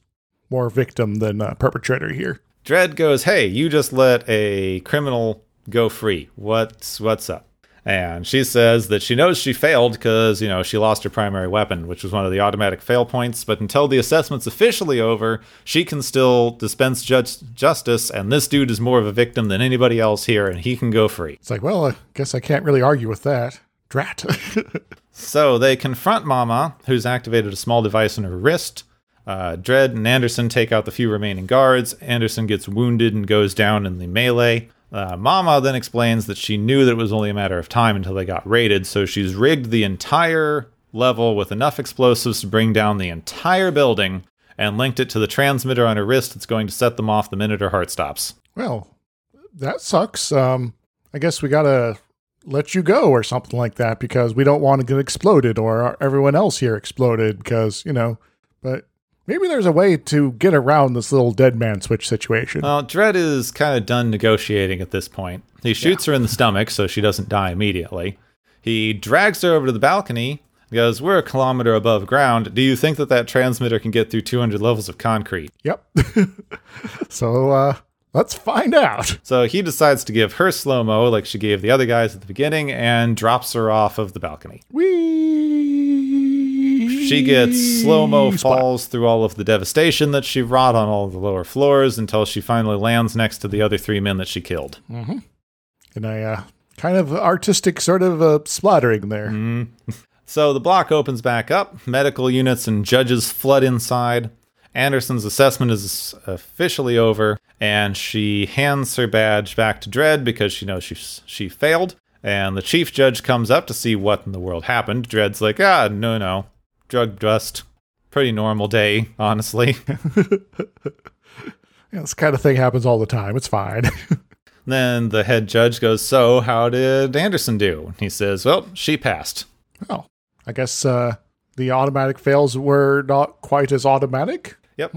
more victim than uh, perpetrator here. Dredd goes, "Hey, you just let a criminal go free. What's what's up?" And she says that she knows she failed because, you know, she lost her primary weapon, which was one of the automatic fail points. But until the assessment's officially over, she can still dispense judge- justice. And this dude is more of a victim than anybody else here, and he can go free. It's like, well, I guess I can't really argue with that. Drat. So they confront Mama, who's activated a small device in her wrist. Uh, Dredd and Anderson take out the few remaining guards. Anderson gets wounded and goes down in the melee. Uh, Mama then explains that she knew that it was only a matter of time until they got raided, so she's rigged the entire level with enough explosives to bring down the entire building and linked it to the transmitter on her wrist that's going to set them off the minute her heart stops. well, that sucks. Um, I guess we gotta let you go or something like that because we don't want to get exploded or everyone else here exploded because, you know, but maybe there's a way to get around this little dead man switch situation. Well, Dredd is kind of done negotiating at this point. He shoots her in the stomach so she doesn't die immediately. He drags her over to the balcony. Goes, We're a kilometer above ground. Do you think that that transmitter can get through 200 levels of concrete? Yep. so, uh, let's find out. So he decides to give her Slo-Mo like she gave the other guys at the beginning and drops her off of the balcony. We She gets slow mo falls through all of the devastation that she wrought on all of the lower floors until she finally lands next to the other three men that she killed. and a uh, kind of artistic sort of uh, splattering there. So the block opens back up. Medical units and judges flood inside. Anderson's assessment is officially over, and she hands her badge back to Dredd because she knows she she failed. And the chief judge comes up to see what in the world happened. Dredd's like, ah, no, no, drug dust. Pretty normal day, honestly. Yeah, this kind of thing happens all the time. It's fine. then the head judge goes, so how did Anderson do? He says, well, she passed. oh, I guess uh, the automatic fails were not quite as automatic. Yep.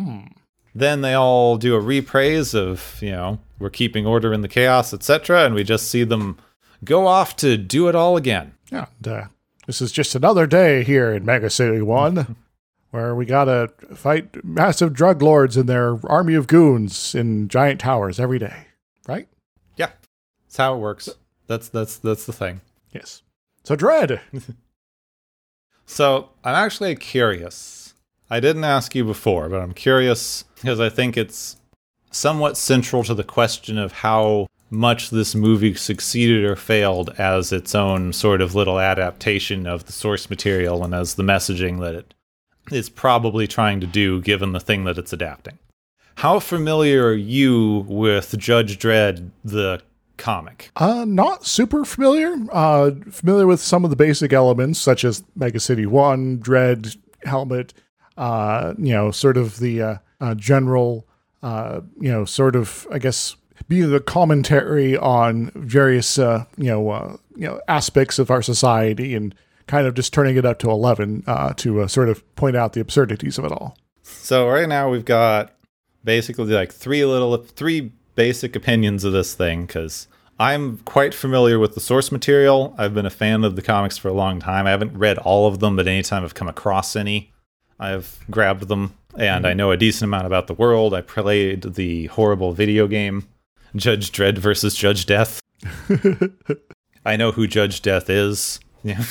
Then they all do a repraise of, you know, we're keeping order in the chaos, etc. And we just see them go off to do it all again. Yeah, and, uh, this is just another day here in Mega City 1 where we gotta fight massive drug lords and their army of goons in giant towers every day, right? Yeah. That's how it works. That's that's that's the thing. Yes. So, Dredd, So I'm actually curious. I didn't ask you before, but I'm curious because I think it's somewhat central to the question of how much this movie succeeded or failed as its own sort of little adaptation of the source material and as the messaging that it is probably trying to do given the thing that it's adapting. How familiar are you with Judge Dredd, the comic? Uh, not super familiar. Uh, familiar with some of the basic elements, such as Mega City One, Dredd, Helmet. Uh, you know, sort of the uh, uh, general. Uh, you know, sort of. I guess being a commentary on various. Uh, you know, uh, you know aspects of our society and kind of just turning it up to eleven uh, to uh, sort of point out the absurdities of it all. So right now we've got basically like three little three basic opinions of this thing because I'm quite familiar with the source material. I've been a fan of the comics for a long time. I haven't read all of them, but anytime I've come across any, I've grabbed them and I know a decent amount about the world. I played the horrible video game Judge Dredd versus Judge Death. I know who Judge Death is. Yeah.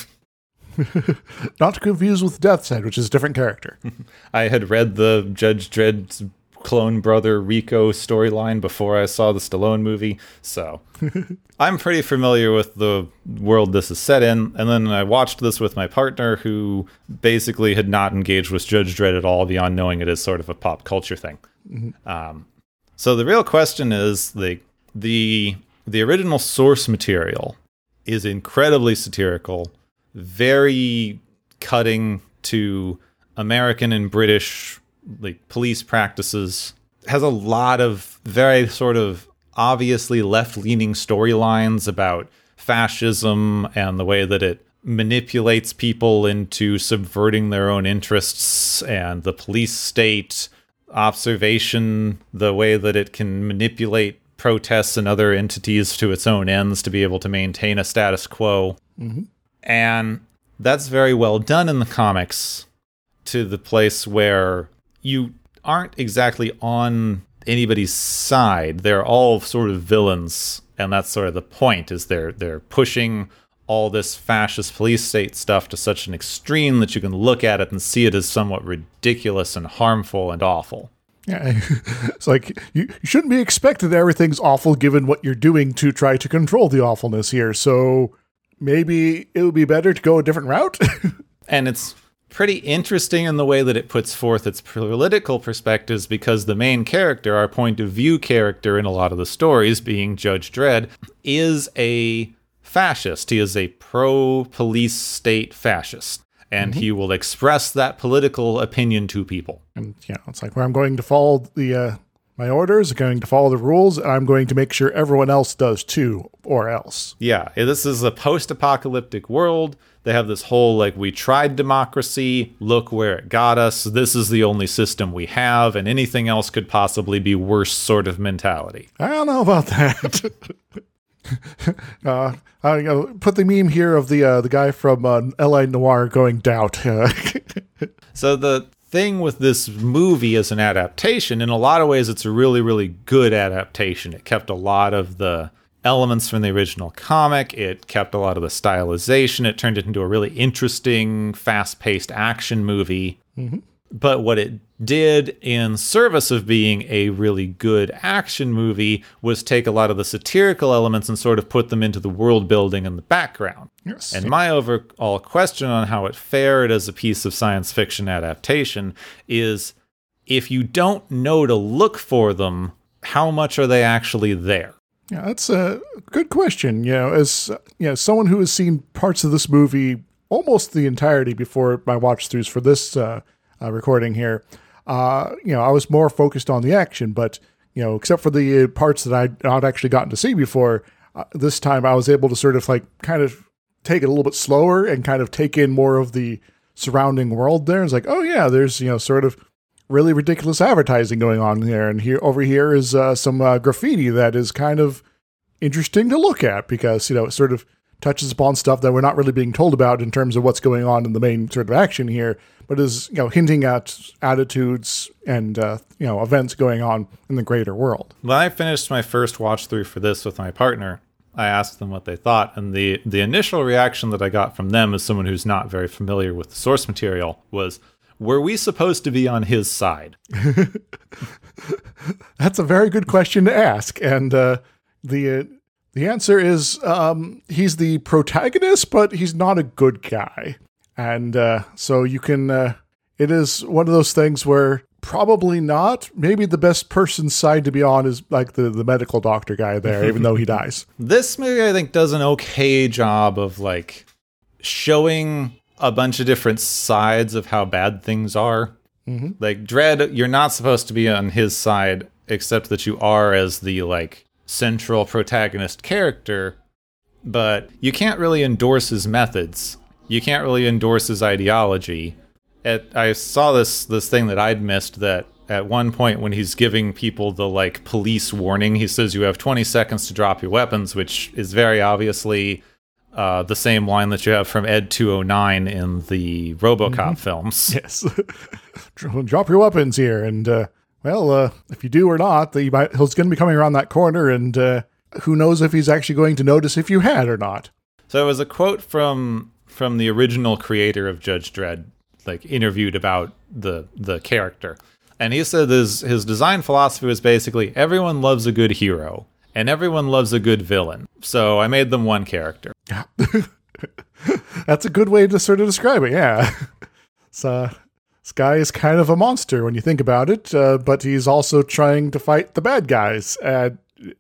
Not to confuse with Death's Head, which is a different character. I had read the Judge Dredd's clone brother Rico storyline before I saw the Stallone movie, so I'm pretty familiar with the world this is set in. And then I watched this with my partner, who basically had not engaged with Judge Dredd at all beyond knowing it is sort of a pop culture thing. Um, so the real question is the the the original source material is incredibly satirical, very cutting to American and British like police practices. Has a lot of very sort of obviously left-leaning storylines about fascism and the way that it manipulates people into subverting their own interests and the police state observation the way that it can manipulate protests and other entities to its own ends to be able to maintain a status quo mm-hmm. and that's very well done in the comics to the place where you aren't exactly on anybody's side. They're all sort of villains, and that's sort of the point is they're they're pushing all this fascist police state stuff to such an extreme that you can look at it and see it as somewhat ridiculous and harmful and awful. Yeah, it's like you, you shouldn't be expected that everything's awful given what you're doing to try to control the awfulness here. So maybe it would be better to go a different route. and it's pretty interesting in the way that it puts forth its political perspectives because the main character, our point of view character in a lot of the stories, being Judge Dredd, is a fascist. He is a pro police state fascist. And he will express that political opinion to people. and you know, it's like where I'm going to follow the uh, my orders, going to follow the rules, and I'm going to make sure everyone else does too, or else. Yeah, this is a post apocalyptic world. They have this whole, like, we tried democracy, look where it got us. This is the only system we have, and anything else could possibly be worse sort of mentality. I don't know about that. uh, I know, put the meme here of the uh, the guy from uh, L.A. Noire going doubt. Uh, So the thing with this movie as an adaptation, in a lot of ways, it's a really, really good adaptation. It kept a lot of the elements from the original comic. It kept a lot of the stylization. It turned it into a really interesting, fast-paced action movie. But what it did in service of being a really good action movie was take a lot of the satirical elements and sort of put them into the world building and the background. yes. And my overall question on how it fared as a piece of science fiction adaptation is if you don't know to look for them, how much are they actually there? Yeah, that's a good question. You know, as you know, someone who has seen parts of this movie almost the entirety before my watch throughs for this uh, uh, recording here, uh, you know, I was more focused on the action. But you know, except for the parts that I'd not actually gotten to see before, uh, this time I was able to sort of like kind of take it a little bit slower and kind of take in more of the surrounding world. There, it's like, oh yeah, there's you know, sort of really ridiculous advertising going on there, and here over here is uh, some uh, graffiti that is kind of interesting to look at because you know it sort of touches upon stuff that we're not really being told about in terms of what's going on in the main sort of action here, but is you know hinting at attitudes and uh, you know events going on in the greater world. When I finished my first watch through for this with my partner, I asked them what they thought, and the the initial reaction that I got from them as someone who's not very familiar with the source material was, "Were we supposed to be on his side?" That's a very good question to ask, and uh, the uh, the answer is um, he's the protagonist, but he's not a good guy, and uh, so you can. Uh, it is one of those things where probably not. Maybe the best person's side to be on is like the the medical doctor guy there, even though he dies. This movie, I think, does an okay job of like showing a bunch of different sides of how bad things are. Like Dredd, you're not supposed to be on his side, except that you are as the like central protagonist character. But you can't really endorse his methods. You can't really endorse his ideology. At, I saw this this thing that I'd missed that at one point when he's giving people the like police warning, he says you have 20 seconds to drop your weapons, which is very obviously uh, the same line that you have from Ed 209 in the RoboCop films. yes, drop your weapons here, and uh, well, uh, if you do or not, the, might, he's going to be coming around that corner, and uh, who knows if he's actually going to notice if you had or not. So it was a quote from from the original creator of Judge Dredd, like interviewed about the the character, and he said his his design philosophy was basically everyone loves a good hero and everyone loves a good villain. So I made them one character. That's a good way to sort of describe it. Yeah, so this guy is kind of a monster when you think about it, uh, but he's also trying to fight the bad guys. And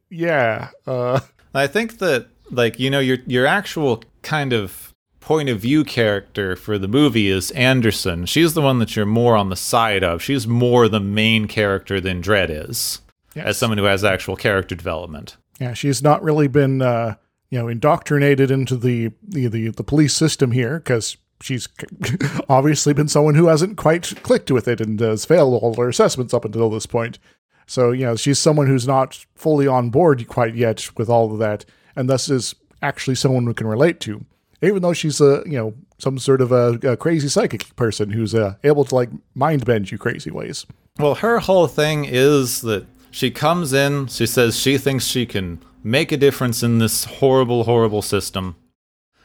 yeah, uh, I think that like you know your your actual kind of point of view character for the movie is Anderson. She's the one that you're more on the side of. She's more the main character than Dredd is. As someone who has actual character development. Yeah, she's not really been, uh, you know, indoctrinated into the the the, the police system here because she's obviously been someone who hasn't quite clicked with it and has failed all her assessments up until this point. So you know, she's someone who's not fully on board quite yet with all of that, and thus is actually someone who can relate to, even though she's a you know some sort of a, a crazy psychic person who's uh, able to like mind bend you crazy ways. Well, her whole thing is that she comes in, she says she thinks she can make a difference in this horrible, horrible system.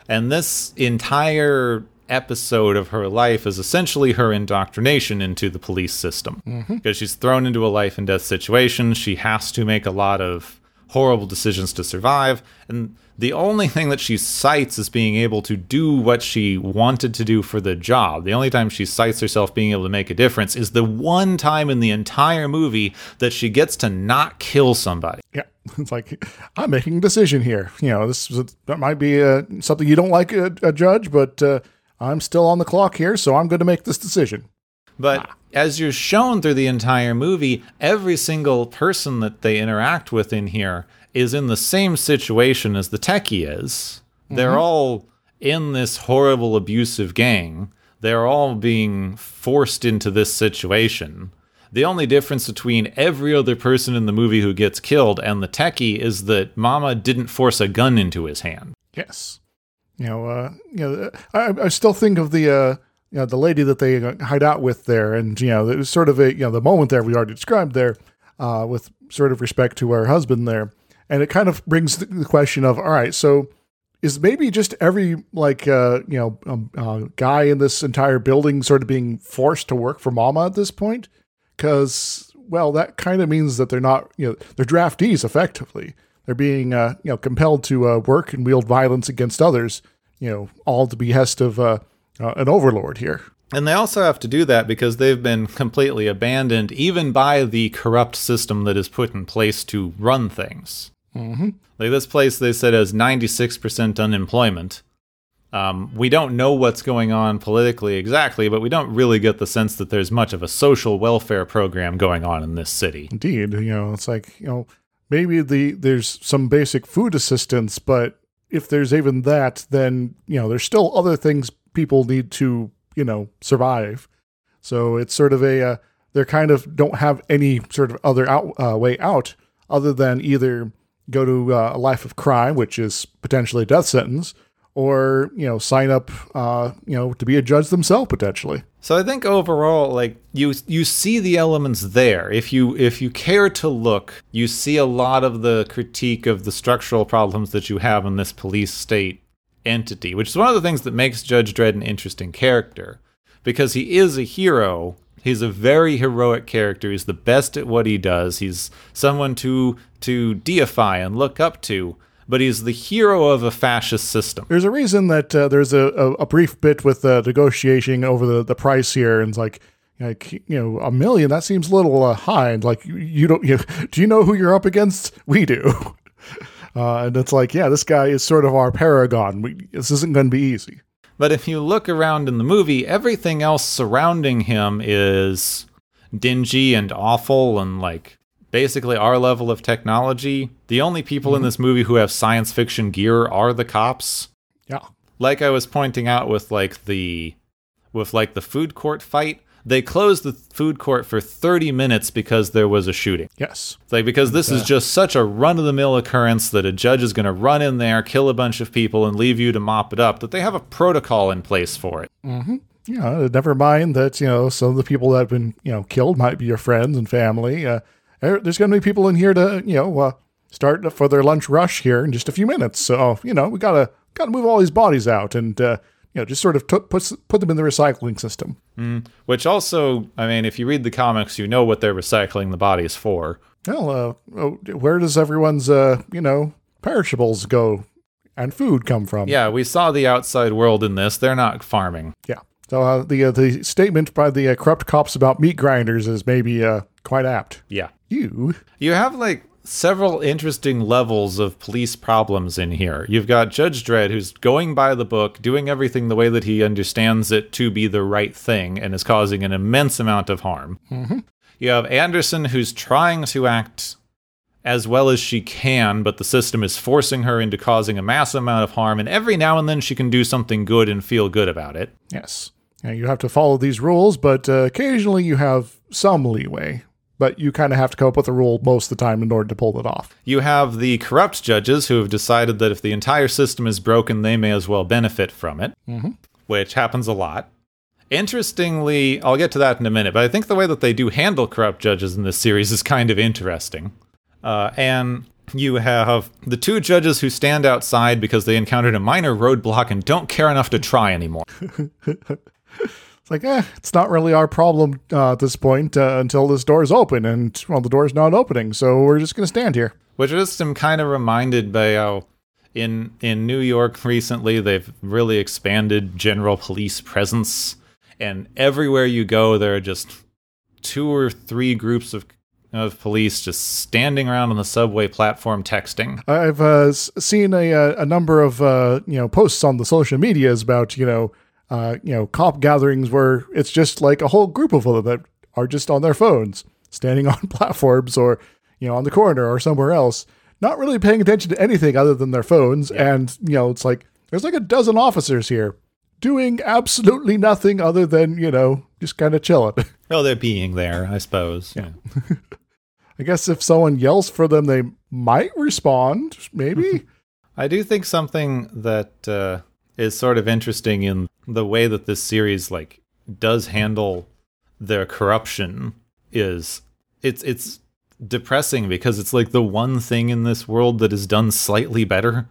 And this entire episode of her life is essentially her indoctrination into the police system. Because she's thrown into a life and death situation. She has to make a lot of horrible decisions to survive. And the only thing that she cites as being able to do what she wanted to do for the job, the only time she cites herself being able to make a difference, is the one time in the entire movie that she gets to not kill somebody. Yeah, it's like I'm making a decision here. You know, this is that might be uh, something you don't like, a, a judge, but uh, I'm still on the clock here, so I'm going to make this decision. But as you're shown through the entire movie, every single person that they interact with in here is in the same situation as the techie is. They're mm-hmm. all in this horrible abusive gang. They're all being forced into this situation. The only difference between every other person in the movie who gets killed and the techie is that Mama didn't force a gun into his hand. Yes, you know, uh, you know, I, I still think of the uh, you know the lady that they uh, hide out with there, and you know, it was sort of a you know the moment there we already described there, uh, with sort of respect to her husband there, and it kind of brings the, question of all right, so is maybe just every like uh, you know um, uh, guy in this entire building sort of being forced to work for Mama at this point? Because well, that kind of means that they're not you know they're draftees effectively. They're being uh, you know compelled to uh, work and wield violence against others. You know, all at the behest of uh, uh, an overlord here. And they also have to do that because they've been completely abandoned, even by the corrupt system that is put in place to run things. Mm-hmm. Like this place, they said has 96% unemployment. Um, we don't know what's going on politically exactly, but we don't really get the sense that there's much of a social welfare program going on in this city. Indeed, you know, it's like you know maybe the there's some basic food assistance, but if there's even that, then you know there's still other things people need to you know survive. So it's sort of a uh, they kind of don't have any sort of other out, uh, way out other than either go to uh, a life of crime, which is potentially a death sentence, or you know sign up uh, you know to be a judge themselves potentially. So I think overall, like you you see the elements there. If you if you care to look, you see a lot of the critique of the structural problems that you have in this police state entity, which is one of the things that makes Judge Dredd an interesting character. Because he is a hero. He's a very heroic character. He's the best at what he does. He's someone to to deify and look up to. But he's the hero of a fascist system. There's a reason that uh, there's a, a, a brief bit with uh, negotiating over the, the price here, and it's like, like you know, a million. That seems a little uh, high. And like, you, you don't, you, do you know who you're up against? We do. Uh, and it's like, yeah, this guy is sort of our paragon. We, this isn't going to be easy. But if you look around in the movie, everything else surrounding him is dingy and awful and like basically our level of technology. The only people in this movie who have science fiction gear are the cops. Yeah. Like I was pointing out with like the with like the food court fight, they closed the food court for 30 minutes because there was a shooting. Yes. Like because this is just such a run of the mill occurrence that a judge is going to run in there, kill a bunch of people, and leave you to mop it up. That they have a protocol in place for it. Yeah. Never mind that you know some of the people that have been you know killed might be your friends and family. Uh, there's going to be people in here to you know uh, start for their lunch rush here in just a few minutes. So you know we gotta gotta move all these bodies out and uh, you know just sort of t- put put them in the recycling system. Which also, I mean, if you read the comics, you know what they're recycling the bodies for. Well, uh, oh, where does everyone's uh, you know perishables go and food come from? Yeah, we saw the outside world in this. They're not farming. yeah. So uh, the uh, the statement by the uh, corrupt cops about meat grinders is maybe uh, quite apt. Yeah. You You have like several interesting levels of police problems in here. You've got Judge Dredd, who's going by the book, doing everything the way that he understands it to be the right thing, and is causing an immense amount of harm. You have Anderson, who's trying to act as well as she can, but the system is forcing her into causing a massive amount of harm, and every now and then she can do something good and feel good about it. Yes. Yeah, you have to follow these rules, but uh, occasionally you have some leeway. But you kind of have to come up with a rule most of the time in order to pull it off. You have the corrupt judges who have decided that if the entire system is broken, they may as well benefit from it, which happens a lot. Interestingly, I'll get to that in a minute, but I think the way that they do handle corrupt judges in this series is kind of interesting. Uh, and you have the two judges who stand outside because they encountered a minor roadblock and don't care enough to try anymore. It's like, eh, it's not really our problem uh, at this point uh, until this door is open, and well, the door's not opening, so we're just gonna stand here. Which just am kind of reminded by how in in New York recently they've really expanded general police presence, and everywhere you go there are just two or three groups of of police just standing around on the subway platform texting. I've uh, seen a, uh, a number of uh, you know posts on the social medias about you know uh, you know cop gatherings where it's just like a whole group of them that are just on their phones, standing on platforms or you know on the corner or somewhere else, not really paying attention to anything other than their phones. And you know it's like there's like a dozen officers here doing absolutely nothing other than you know just kind of chilling. Well, they're being there, I suppose. Yeah. I guess if someone yells for them, they might respond. Maybe. I do think something that uh, is sort of interesting in the way that this series like does handle their corruption is it's it's depressing because it's like the one thing in this world that is done slightly better.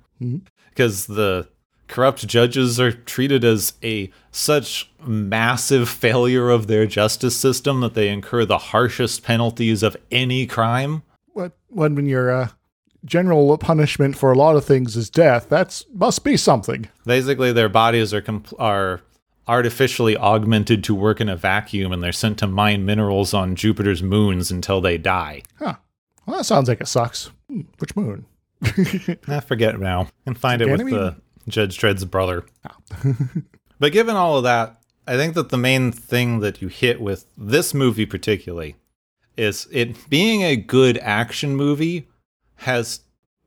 Because the corrupt judges are treated as a such massive failure of their justice system that they incur the harshest penalties of any crime. What when when your uh, general punishment for a lot of things is death, that's must be something. Basically, their bodies are compl- are artificially augmented to work in a vacuum, and they're sent to mine minerals on Jupiter's moons until they die. Huh. Well, that sounds like it sucks. Hmm, which moon? I forget now. And find it with the Judge Dredd's brother. but given all of that, I think that the main thing that you hit with this movie particularly is it being a good action movie has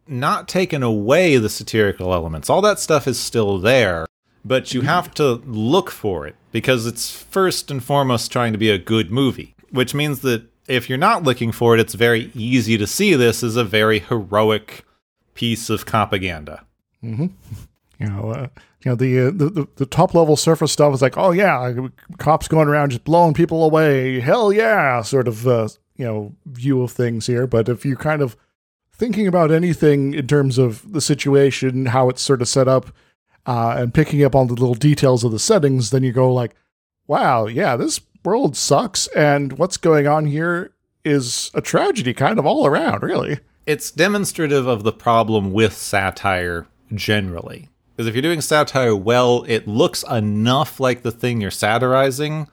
not taken away the satirical elements. All that stuff is still there, but you have to look for it because it's first and foremost trying to be a good movie, which means that if you're not looking for it, it's very easy to see this as a very heroic piece of propaganda. You know, uh, you know the, uh, the the the top level surface stuff is like, oh yeah, cops going around just blowing people away, hell yeah, sort of uh, you know view of things here. But if you're kind of thinking about anything in terms of the situation, how it's sort of set up, uh, and picking up on the little details of the settings, then you go like, wow, yeah, this world sucks, and what's going on here is a tragedy, kind of all around, really. it's demonstrative of the problem with satire generally. Because if you're doing satire well, it looks enough like the thing you're satirizing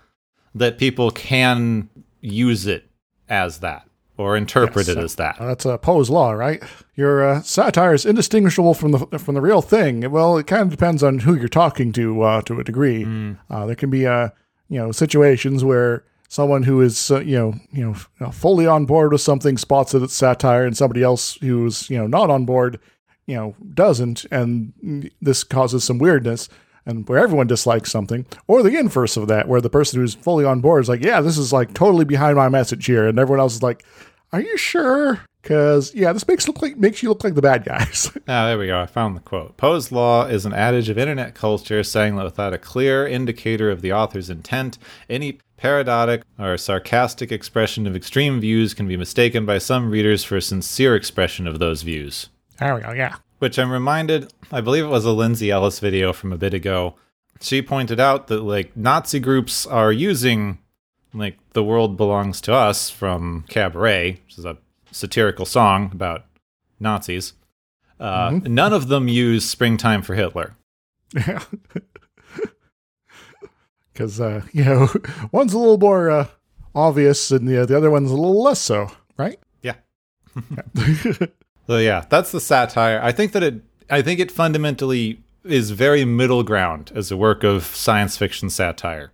that people can use it as that or interpreted Yes, as that. Uh, that's a Poe's law, right? Your uh, satire is indistinguishable from the from the real thing. Well, it kind of depends on who you're talking to uh, to a degree. Uh, there can be uh, you know situations where someone who is uh, you know you know uh, fully on board with something spots it as satire, and somebody else who's you know not on board, you know, doesn't, and mm, this causes some weirdness. And where everyone dislikes something, or the inverse of that, where the person who's fully on board is like, "Yeah, this is like totally behind my message here," and everyone else is like, "Are you sure?" Because yeah, this makes look like makes you look like the bad guys. Ah, there we go. I found the quote. Poe's law is an adage of internet culture saying that without a clear indicator of the author's intent, any parodic or sarcastic expression of extreme views can be mistaken by some readers for a sincere expression of those views. there we go. Yeah. Which I'm reminded, I believe it was a Lindsay Ellis video from a bit ago. She pointed out that like Nazi groups are using like The World Belongs to Us from Cabaret, which is a satirical song about Nazis. Uh, None of them use Springtime for Hitler. Yeah. Because uh, you know, one's a little more uh, obvious, and the the other one's a little less so, right? Yeah. So yeah, that's the satire. I think that it I think it fundamentally is very middle ground as a work of science fiction satire.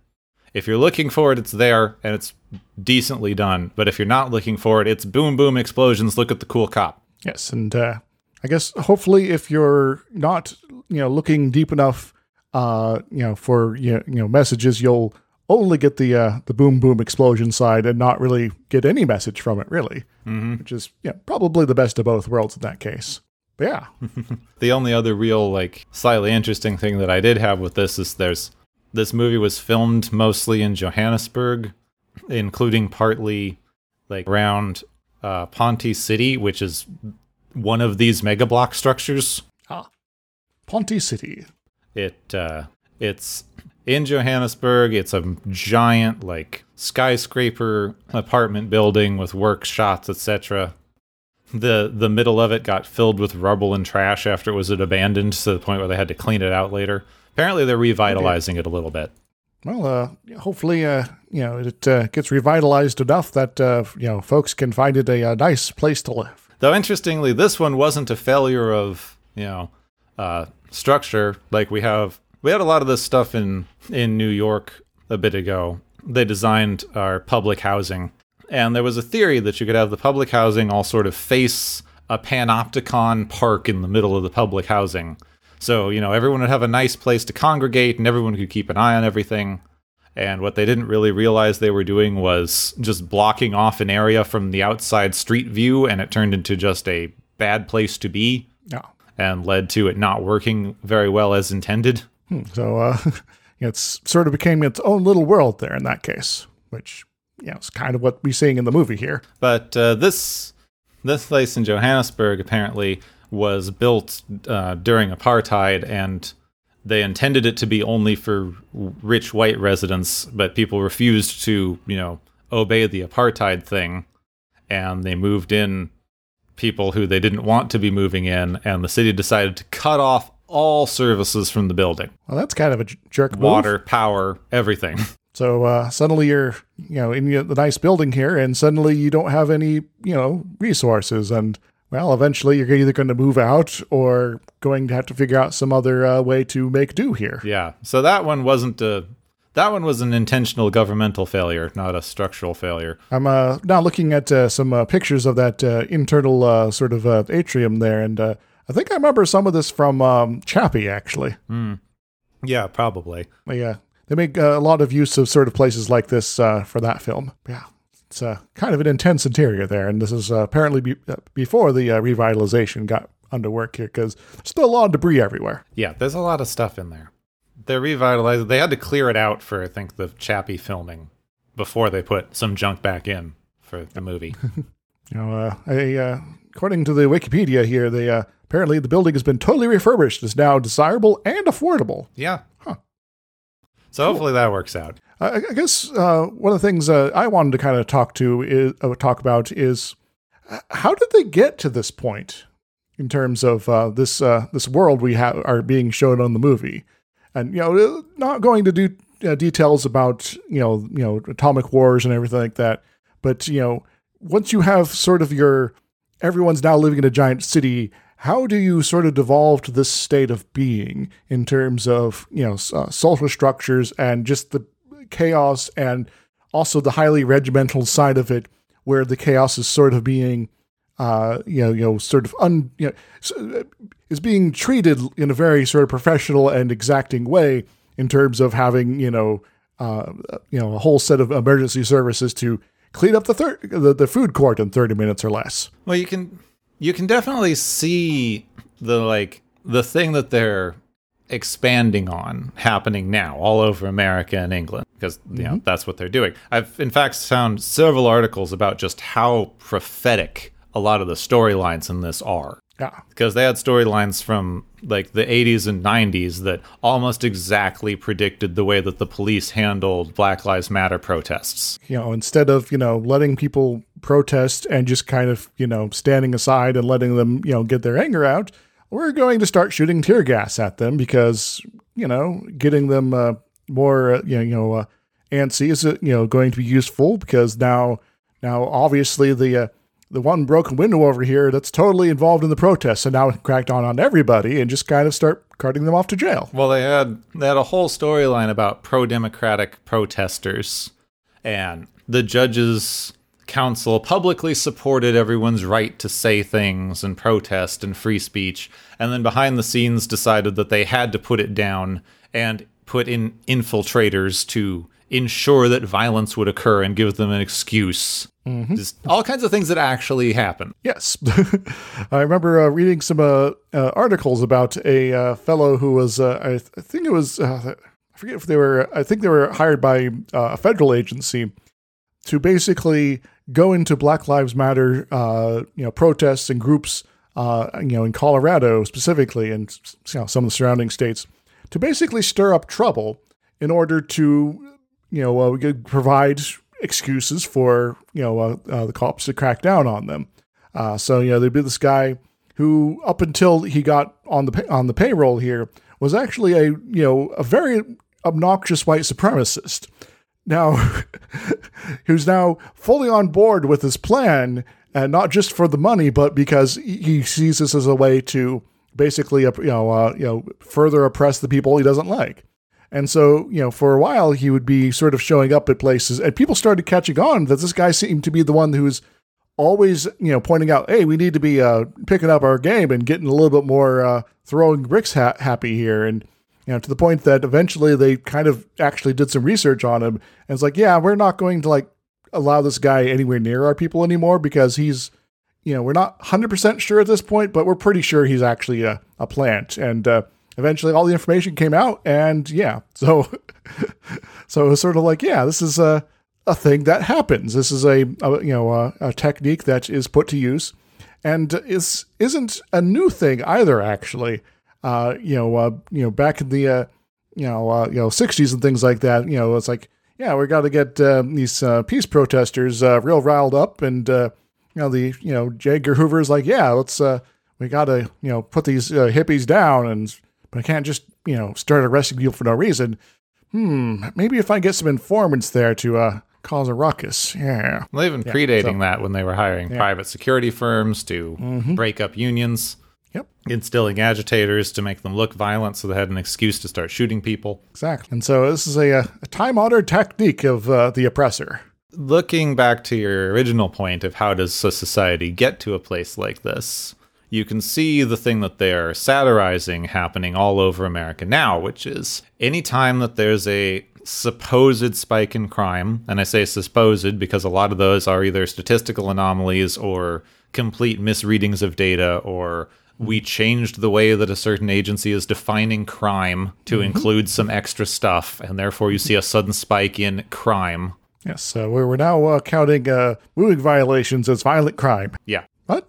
If you're looking for it, it's there and it's decently done. But if you're not looking for it, it's boom boom explosions, look at the cool cop. Yes, and uh, I guess hopefully, if you're not you know looking deep enough, uh, you know, for you know, you know messages, you'll only get the uh, the boom boom explosion side and not really get any message from it, really. Mm-hmm. Which is yeah, probably the best of both worlds in that case. But yeah, The only other real like slightly interesting thing that I did have with this is there's this movie was filmed mostly in Johannesburg, including partly like around uh, Ponte City, which is one of these mega block structures. Ah, Ponte City. It uh, it's in Johannesburg. It's a giant like skyscraper apartment building with workshops, etc. The the middle of it got filled with rubble and trash after it was abandoned to the point where they had to clean it out later. Apparently, they're revitalizing it a little bit. Well, uh, hopefully, uh, you know, it uh, gets revitalized enough that uh, you know folks can find it a, a nice place to live. Though interestingly, this one wasn't a failure of you know uh, structure. Like we have, we had a lot of this stuff in in New York a bit ago. They designed our public housing, and there was a theory that you could have the public housing all sort of face a panopticon park in the middle of the public housing. So you know everyone would have a nice place to congregate, and everyone could keep an eye on everything. And what they didn't really realize they were doing was just blocking off an area from the outside street view, and it turned into just a bad place to be Yeah. and led to it not working very well as intended. Hmm, So uh, it's sort of became its own little world there in that case, which you know is kind of what we're seeing in the movie here. But uh, this this place in Johannesburg apparently was built uh, during apartheid, and they intended it to be only for rich white residents, but people refused to, you know, obey the apartheid thing, and they moved in people who they didn't want to be moving in, and the city decided to cut off all services from the building Well, that's kind of a jerk move. water, power, everything. So uh, suddenly you're, you know, in the nice building here, and suddenly you don't have any, you know, resources, and well, eventually you're either going to move out or going to have to figure out some other uh, way to make do here. Yeah. So that one wasn't a that one was an intentional governmental failure, not a structural failure. I'm uh, now looking at uh, some uh, pictures of that uh, internal uh, sort of uh, atrium there, and uh, I think I remember some of this from um, Chappie actually. Yeah, probably. They, uh, they make uh, a lot of use of sort of places like this uh, for that film. Yeah, it's uh, kind of an intense interior there, and this is uh, apparently be- uh, before the uh, revitalization got under work here because there's still a lot of debris everywhere. Yeah, there's a lot of stuff in there. They're revitalized. They had to clear it out for I think the Chappie filming before they put some junk back in for the movie. You know, uh, I, uh, according to the Wikipedia here, they uh, apparently the building has been totally refurbished. It's now desirable and affordable. yeah. Huh. So hopefully that works out. I, I guess uh, one of the things uh, I wanted to kind of talk to is uh, talk about is how did they get to this point in terms of uh, this uh, this world we have are being shown on the movie, and you know, not going to do uh, details about you know you know atomic wars and everything like that, but you know once you have sort of your everyone's now living in a giant city. How do you sort of devolve to this state of being in terms of you know uh, social structures and just the chaos and also the highly regimental side of it, where the chaos is sort of being, uh, you know, you know, sort of un, you know, uh, is being treated in a very sort of professional and exacting way in terms of having, you know, uh, you know, a whole set of emergency services to clean up the thir- the, the food court in thirty minutes or less. Well, you can you can definitely see the like the thing that they're expanding on happening now all over America and England because you know mm-hmm. that's what they're doing. I've in fact found several articles about just how prophetic a lot of the storylines in this are Yeah. because they had storylines from like the 80s and 90s that almost exactly predicted the way that the police handled Black Lives Matter protests. you know, instead of, you know, letting people protest and just kind of, you know, standing aside and letting them, you know, get their anger out, we're going to start shooting tear gas at them because, you know, getting them uh, more, uh, you know, you know, uh, antsy is, uh, you know, going to be useful because now, now obviously the, uh, the one broken window over here that's totally involved in the protests and now cracked on on everybody and just kind of start carting them off to jail. Well, they had they had a whole storyline about pro-democratic protesters, and the judges' council publicly supported everyone's right to say things and protest and free speech, and then behind the scenes decided that they had to put it down and put in infiltrators to ensure that violence would occur and give them an excuse. Just all kinds of things that actually happen. Yes, I remember uh, reading some uh, uh, articles about a uh, fellow who was, uh, I, th- I think it was, uh, I forget if they were, I think they were hired by uh, a federal agency to basically go into Black Lives Matter, uh, you know, protests and groups uh, you know, in Colorado specifically, and you know, some of the surrounding states, to basically stir up trouble in order to, you know, uh, we could provide excuses for you know uh, uh, the cops to crack down on them. Uh, so you know, there'd be this guy who, up until he got on the on the payroll here, was actually a you know a very obnoxious white supremacist. Now, who's now fully on board with his plan, and not just for the money, but because he sees this as a way to basically, you know, uh, you know, further oppress the people he doesn't like. And so, you know, for a while he would be sort of showing up at places, and people started catching on that this guy seemed to be the one who's always, you know, pointing out, hey, we need to be uh, picking up our game and getting a little bit more uh, throwing bricks ha- happy here. And, you know, to the point that eventually they kind of actually did some research on him. And it's like, yeah, we're not going to like allow this guy anywhere near our people anymore because he's, you know, we're not 100% sure at this point, but we're pretty sure he's actually a, a plant. And, uh, eventually all the information came out and yeah so so it was sort of like yeah this is a a thing that happens this is a, a you know a, a, technique that is put to use and is isn't a new thing either actually uh you know uh you know back in the uh you know uh you know 60s and things like that you know it's like yeah we got to get uh, these uh, peace protesters real riled up and you know the you know J. Edgar Hoover's like yeah let's we got to you know put these hippies down and but I can't just, you know, start arresting people for no reason. Hmm, maybe if I get some informants there to uh, cause a ruckus. Yeah. Well, even yeah, predating so, that when they were hiring yeah. private security firms to mm-hmm. break up unions. Yep. Instilling agitators to make them look violent so they had an excuse to start shooting people. Exactly. And so this is a, a time honored technique of uh, the oppressor. Looking back to your original point of how does a society get to a place like this, you can see the thing that they're satirizing happening all over America now, which is anytime that there's a supposed spike in crime, and I say supposed because a lot of those are either statistical anomalies or complete misreadings of data or we changed the way that a certain agency is defining crime to mm-hmm. include some extra stuff, and therefore you see a sudden spike in crime. Yes, uh, we're now uh, counting uh, moving violations as violent crime. Yeah. What?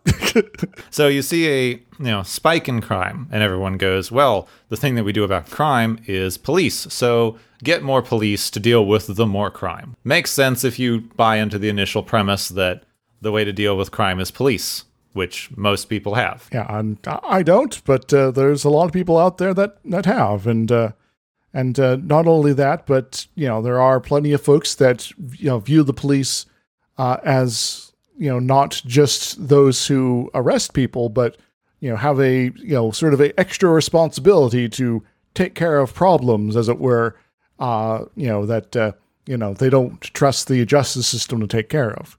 so you see a you know spike in crime, and everyone goes, "Well, the thing that we do about crime is police. So get more police to deal with the more crime." Makes sense if you buy into the initial premise that the way to deal with crime is police, which most people have. Yeah, I'm, I don't, but uh, there's a lot of people out there that that have, and uh, and uh, not only that, but you know there are plenty of folks that you know view the police uh, as you know not just those who arrest people, but you know have a you know sort of a extra responsibility to take care of problems, as it were. Uh, you know that uh, you know they don't trust the justice system to take care of.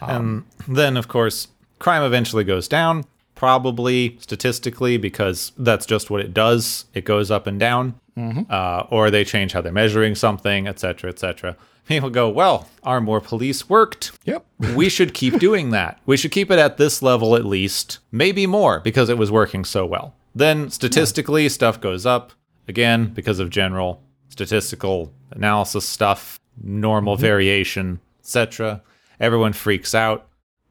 Um, and then, of course, crime eventually goes down, probably statistically, because that's just what it does. It goes up and down, mm-hmm. uh, or they change how they're measuring something, etc., etc people go, well, our more police worked. Yep. we should keep doing that. We should keep it at this level at least, maybe more because it was working so well. Then statistically, yeah. stuff goes up again because of general statistical analysis stuff, normal mm-hmm. variation, etc. Everyone freaks out.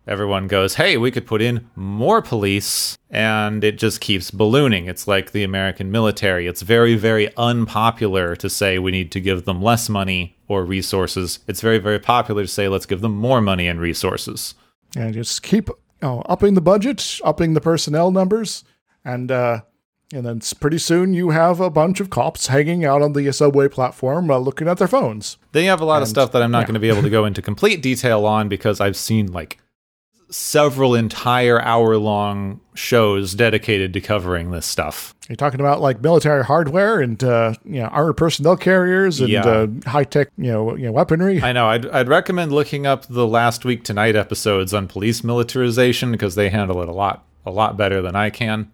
Everyone goes, hey, we could put in more police, and it just keeps ballooning. It's like the American military. It's very, very unpopular to say we need to give them less money or resources. It's very, very popular to say let's give them more money and resources. And just keep upping the budget, upping the personnel numbers, and uh, and then pretty soon you have a bunch of cops hanging out on the subway platform uh, looking at their phones. Then you have a lot and, of stuff that I'm not yeah. going to be able to go into complete detail on because I've seen like several entire hour long shows dedicated to covering this stuff. You're talking about like military hardware and uh, you know armored personnel carriers and yeah. uh, high tech you know, you know weaponry. I know. I'd, I'd recommend looking up the last week tonight episodes on police militarization because they handle it a lot a lot better than I can,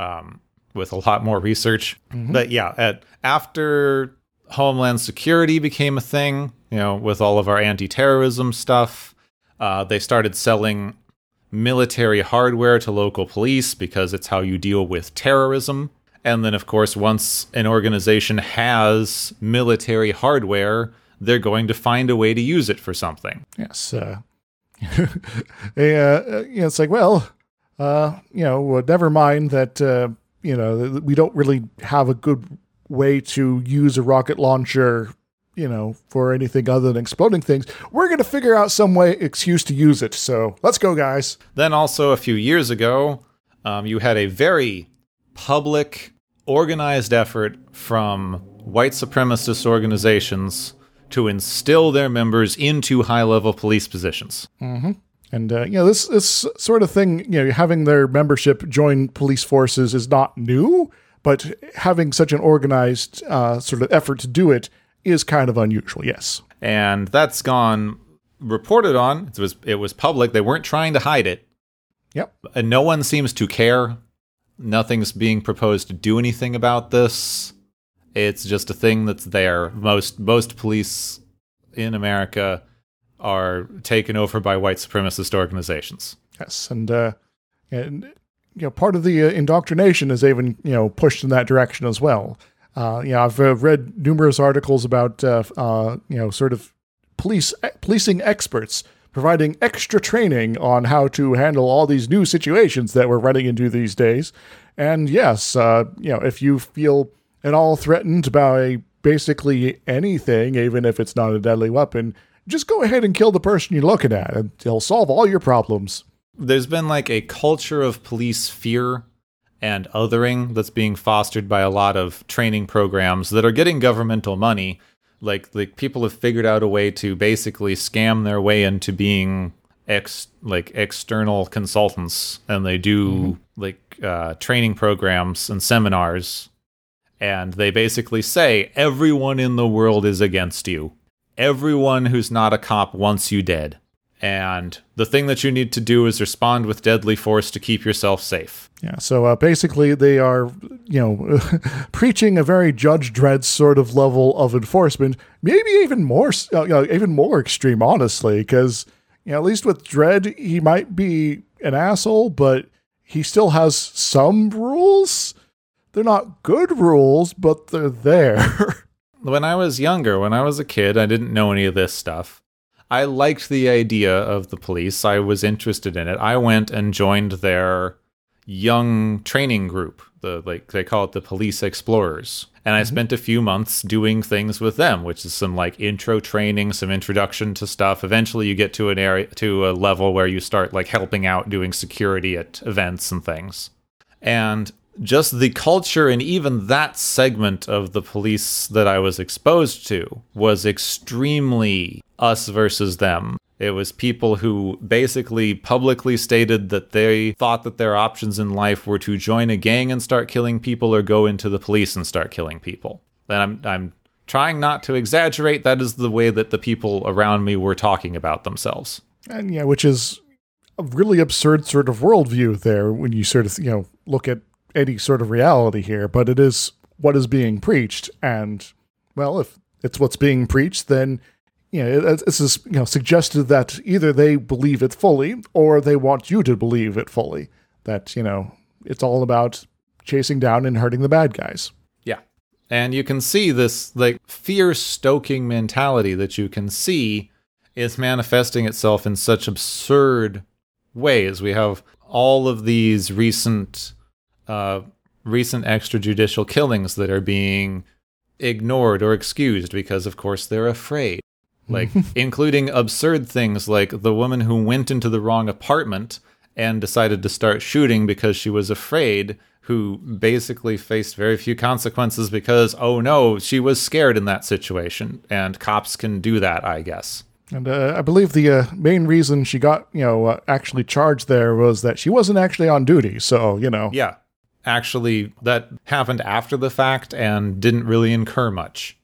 um, with a lot more research. Mm-hmm. But yeah, at after Homeland Security became a thing, you know, with all of our anti terrorism stuff uh, they started selling military hardware to local police because it's how you deal with terrorism. And then, of course, once an organization has military hardware, they're going to find a way to use it for something. Yes. Uh, yeah, uh, it's like, well, uh, you know, never mind that, uh, you know, we don't really have a good way to use a rocket launcher, you know, for anything other than exploding things. We're going to figure out some way, excuse to use it. So let's go, guys. Then also a few years ago, um, you had a very public, organized effort from white supremacist organizations to instill their members into high level police positions. And uh, you know this this sort of thing, you know, having their membership join police forces is not new, but having such an organized uh, sort of effort to do it is kind of unusual. Yes. And that's gone reported on. It was it was public. They weren't trying to hide it. Yep. And no one seems to care. Nothing's being proposed to do anything about this. It's just a thing that's there. Most most police in America are taken over by white supremacist organizations. Yes, and uh, and you know part of the uh, indoctrination is even you know pushed in that direction as well. Uh, you know, I've uh, read numerous articles about uh, uh, you know sort of police policing experts providing extra training on how to handle all these new situations that we're running into these days. And yes, uh, you know, if you feel at all threatened by basically anything, even if it's not a deadly weapon, just go ahead and kill the person you're looking at, and it'll solve all your problems. There's been like a culture of police fear and othering that's being fostered by a lot of training programs that are getting governmental money. Like like people have figured out a way to basically scam their way into being ex like external consultants and they do like uh, training programs and seminars and they basically say everyone in the world is against you everyone who's not a cop wants you dead. And the thing that you need to do is respond with deadly force to keep yourself safe. Yeah, so uh, basically, they are, you know, preaching a very Judge Dredd sort of level of enforcement, maybe even more, uh, you know, even more extreme, honestly, because you know, at least with Dredd, he might be an asshole, but he still has some rules. They're not good rules, but they're there. When I was younger, when I was a kid, I didn't know any of this stuff. I liked the idea of the police. I was interested in it. I went and joined their young training group. The like they call it the police explorers. And I mm-hmm. spent a few months doing things with them, which is some like intro training, some introduction to stuff. Eventually you get to an area to a level where you start like helping out doing security at events and things. And just the culture and even that segment of the police that I was exposed to was extremely us versus them. It was people who basically publicly stated that they thought that their options in life were to join a gang and start killing people or go into the police and start killing people. And I'm I'm trying not to exaggerate. That is the way that the people around me were talking about themselves. and yeah, which is a really absurd sort of worldview there when you sort of, you know, look at any sort of reality here, but it is what is being preached. And, well, if it's what's being preached, then you know, it- it's is you know suggested that either they believe it fully or they want you to believe it fully. That you know it's all about chasing down and hurting the bad guys. Yeah. And you can see this like fear stoking mentality that you can see is manifesting itself in such absurd ways. We have all of these recent uh recent extrajudicial killings that are being ignored or excused because of course they're afraid. Like including absurd things like the woman who went into the wrong apartment and decided to start shooting because she was afraid, who basically faced very few consequences because, oh no, she was scared in that situation. And cops can do that, I guess. And uh, I believe the uh, main reason she got you know uh, actually charged there was that she wasn't actually on duty. So you know, Yeah. Actually, that happened after the fact and didn't really incur much.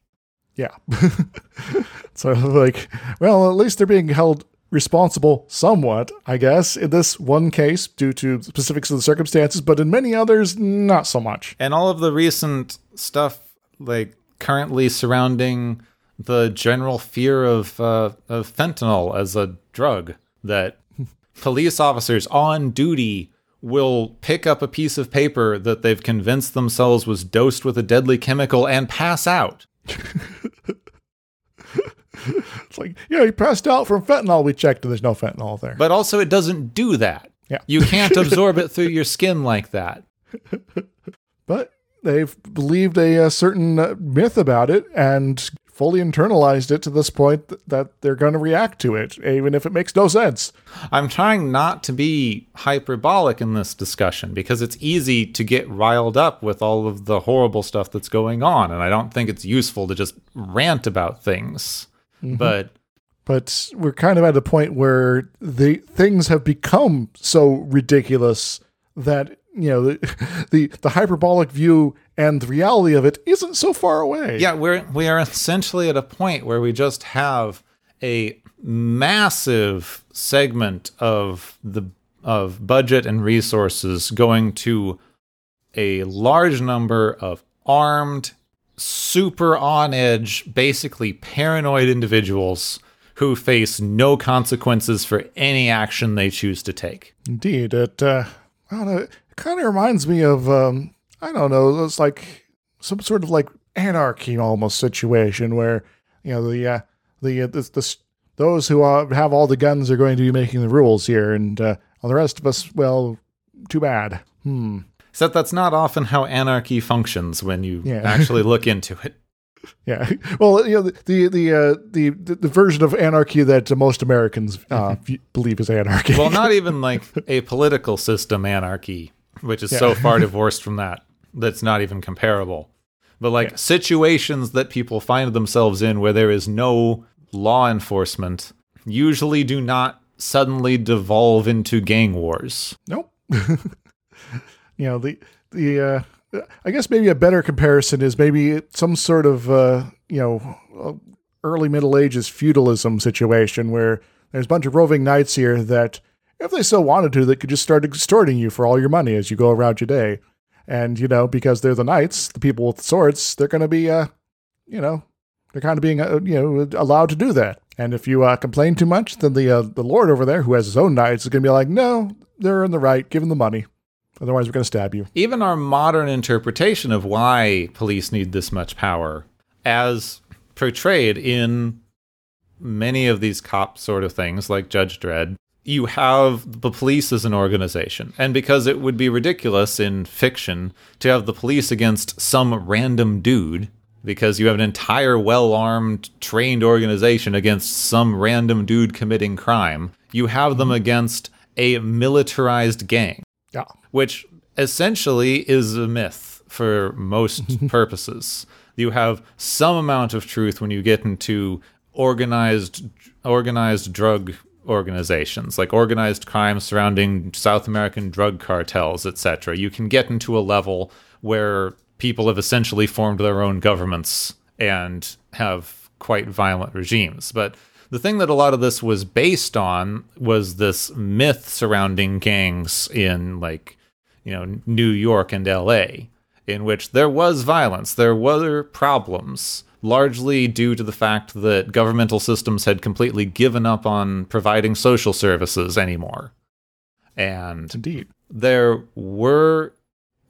Yeah. so like, well, at least they're being held responsible somewhat, I guess, in this one case due to specifics of the circumstances, but in many others, not so much. And all of the recent stuff, like currently surrounding the general fear of, uh, of fentanyl as a drug, that police officers on duty will pick up a piece of paper that they've convinced themselves was dosed with a deadly chemical and pass out. It's like, yeah, he passed out from fentanyl. We checked and there's no fentanyl there. But also, it doesn't do that. Yeah. You can't absorb it through your skin like that. But they've believed a, uh certain uh, myth about it and fully internalized it to this point th- that they're going to react to it, even if it makes no sense. I'm trying not to be hyperbolic in this discussion because it's easy to get riled up with all of the horrible stuff that's going on. And I don't think it's useful to just rant about things. Mm-hmm. But But we're kind of at a point where the things have become so ridiculous that you know the the, the hyperbolic view and the reality of it isn't so far away. yeah, we're we are essentially at a point where we just have a massive segment of the of budget and resources going to a large number of armed, super on edge, basically paranoid individuals who face no consequences for any action they choose to take. Indeed, it uh, I don't know. It kind of reminds me of um, I don't know. It's like some sort of like anarchy almost situation where you know the uh, the uh, the, the those who uh, have all the guns are going to be making the rules here, and uh, all the rest of us, well, too bad. Hmm. Except that's not often how anarchy functions when you Yeah. actually look into it. Yeah. Well, you know the the the uh, the, the, version of anarchy that most Americans uh, believe is anarchy. Well, not even like a political system anarchy, which is so far divorced from that that's not even comparable. But like situations that people find themselves in where there is no law enforcement usually do not suddenly devolve into gang wars. Nope. you know the the uh, I guess maybe a better comparison is maybe some sort of uh, you know uh, early Middle Ages feudalism situation where there's a bunch of roving knights here that if they so wanted to they could just start extorting you for all your money as you go around your day, and you know because they're the knights, the people with swords, they're going to be uh you know they're kind of being uh, you know allowed to do that. And if you uh, complain too much, then the uh, the lord over there who has his own knights is going to be like, no, they're in the right. Give them the money. Otherwise, we're going to stab you. Even our modern interpretation of why police need this much power, as portrayed in many of these cop sort of things, like Judge Dredd, you have the police as an organization. And because it would be ridiculous in fiction to have the police against some random dude, because you have an entire well armed, trained organization against some random dude committing crime, you have them against a militarized gang Yeah. which essentially is a myth for most purposes. You have some amount of truth when you get into organized organized drug organizations, like organized crime surrounding South American drug cartels, etc. You can get into a level where people have essentially formed their own governments and have quite violent regimes. But the thing that a lot of this was based on was this myth surrounding gangs in like you know New York and LA in which there was violence there were problems largely due to the fact that governmental systems had completely given up on providing social services anymore and Indeed. there were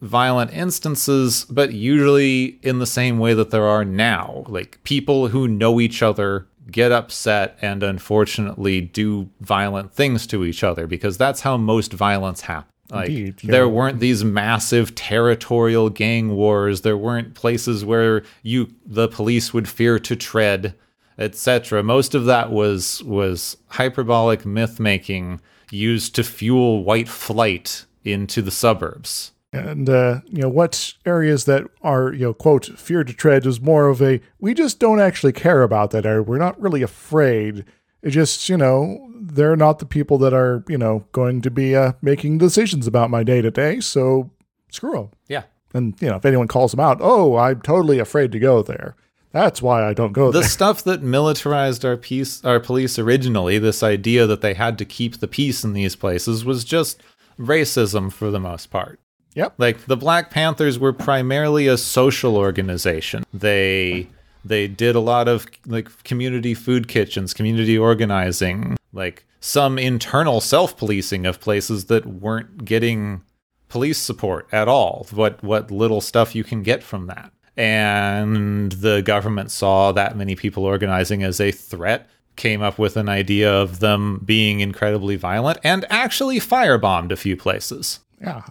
violent instances, but usually in the same way that there are now. Like people who know each other get upset and unfortunately do violent things to each other because that's how most violence happens. Like Indeed, yeah. there weren't these massive territorial gang wars. There weren't places where you the police would fear to tread, etc. Most of that was was hyperbolic myth making used to fuel white flight into the suburbs. And uh, you know what areas that are you know quote fear to tread is more of a we just don't actually care about that area. We're not really afraid. It just you know they're not the people that are you know going to be uh, making decisions about my day to day. So screw them. Yeah. And you know if anyone calls them out, oh I'm totally afraid to go there. That's why I don't go The there. The stuff that militarized our peace our police originally, this idea that they had to keep the peace in these places was just racism for the most part. Yep. Like the Black Panthers were primarily a social organization. They they did a lot of like community food kitchens, community organizing, like some internal self-policing of places that weren't getting police support at all. What what little stuff you can get from that. And the government saw that many people organizing as a threat came up with an idea of them being incredibly violent and actually firebombed a few places. Yeah.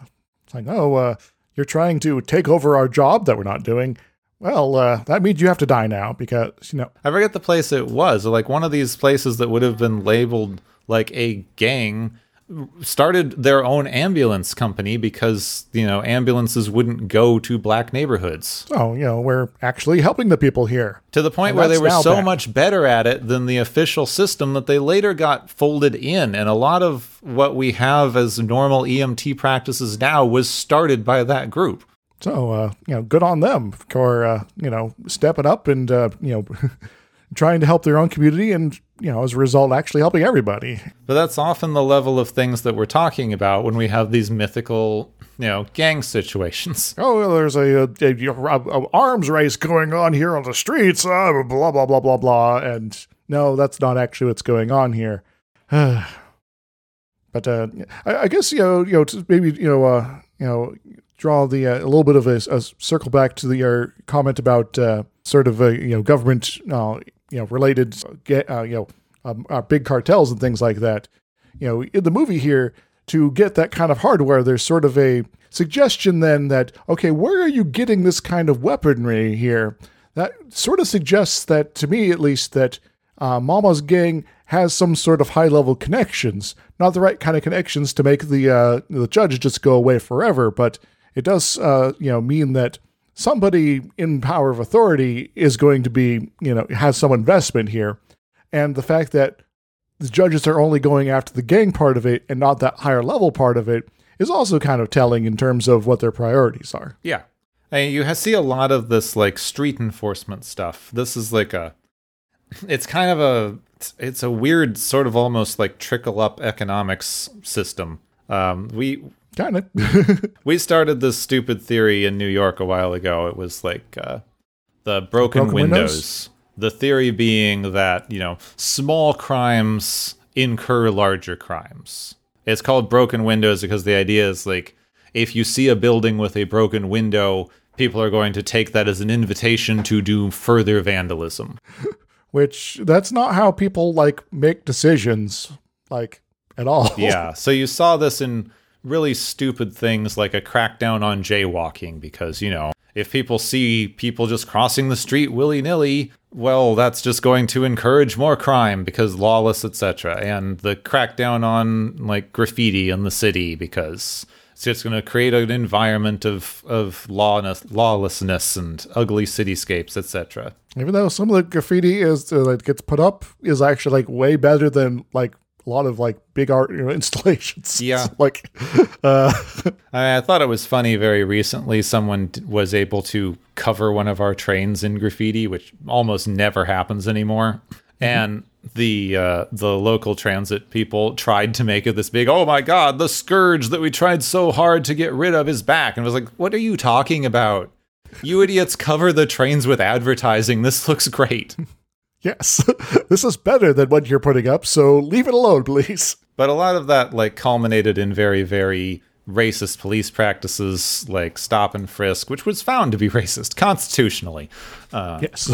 It's like, oh, uh, you're trying to take over our job that we're not doing. Well, uh, that means you have to die now because, you know, I forget the place it was. Like one of these places that would have been labeled like a gang started their own ambulance company because, you know, ambulances wouldn't go to black neighborhoods. oh, you know, we're actually helping the people here. To the point And where they were so bad. much better at it than the official system that they later got folded in. And a lot of what we have as normal EMT practices now was started by that group. So, uh, you know, good on them for, uh, you know, stepping up and, uh, you know, trying to help their own community and, you know, as a result, actually helping everybody. But that's often the level of things that we're talking about when we have these mythical, you know, gang situations. Oh, well, there's a, a, a, a arms race going on here on the streets, uh, blah, blah, blah, blah, blah. And no, that's not actually what's going on here. but uh, I, I guess, you know, you know, maybe, you know, uh, you know, draw the uh, a little bit of a, a circle back to the your comment about uh, sort of, a, you know, government, uh, you know, related, uh, you know, um, uh, big cartels and things like that. You know, in the movie here, to get that kind of hardware, there's sort of a suggestion then that, okay, where are you getting this kind of weaponry here? That sort of suggests that, to me at least, that uh, Mama's gang has some sort of high level connections. Not the right kind of connections to make the uh, the judge just go away forever, but it does, uh, you know, mean that somebody in power of authority is going to be, you know, has some investment here. And the fact that the judges are only going after the gang part of it and not that higher level part of it is also kind of telling in terms of what their priorities are. Yeah. You see a lot of this like street enforcement stuff. This is like a it's kind of a it's- it's a weird sort of almost like trickle up economics system. Um, we Kind of. we started this stupid theory in New York a while ago. It was like uh, the broken, Broken windows. windows? The theory being that you know small crimes incur larger crimes. It's called broken windows because the idea is like if you see a building with a broken window, people are going to take that as an invitation to do further vandalism. Which that's not how people like make decisions like at all. Yeah. So you saw this in really stupid things like a crackdown on jaywalking because, you know, if people see people just crossing the street willy nilly, well, that's just going to encourage more crime because lawless, etc. And the crackdown on like graffiti in the city because it's just going to create an environment of of lawness, lawlessness and ugly cityscapes, etc. Even though some of the graffiti is uh, that gets put up is actually like way better than like a lot of like big art you know, installations. Yeah. like uh I, I thought it was funny. Very recently, someone was able to cover one of our trains in graffiti, which almost never happens anymore. And the uh, the local transit people tried to make it this big. Oh my God! The scourge that we tried so hard to get rid of is back. And I was like, "What are you talking about? You idiots cover the trains with advertising. This looks great." Yes, this is better than what you're putting up. So leave it alone, please. But a lot of that like culminated in very, very racist police practices like stop and frisk, which was found to be racist constitutionally. Uh, Yes.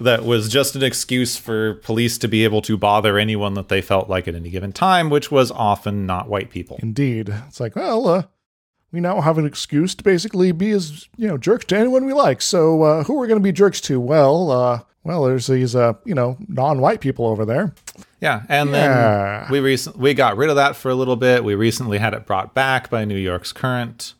that was just an excuse for police to be able to bother anyone that they felt like at any given time, which was often not white people. Indeed. It's like, well, uh, we now have an excuse to basically be as, you know, jerks to anyone we like. So uh, who are we going to be jerks to? Well, uh, well, there's these, uh, you know, non-white people over there. Yeah, and Yeah. then we recent we got rid of that for a little bit. We recently had it brought back by New York's current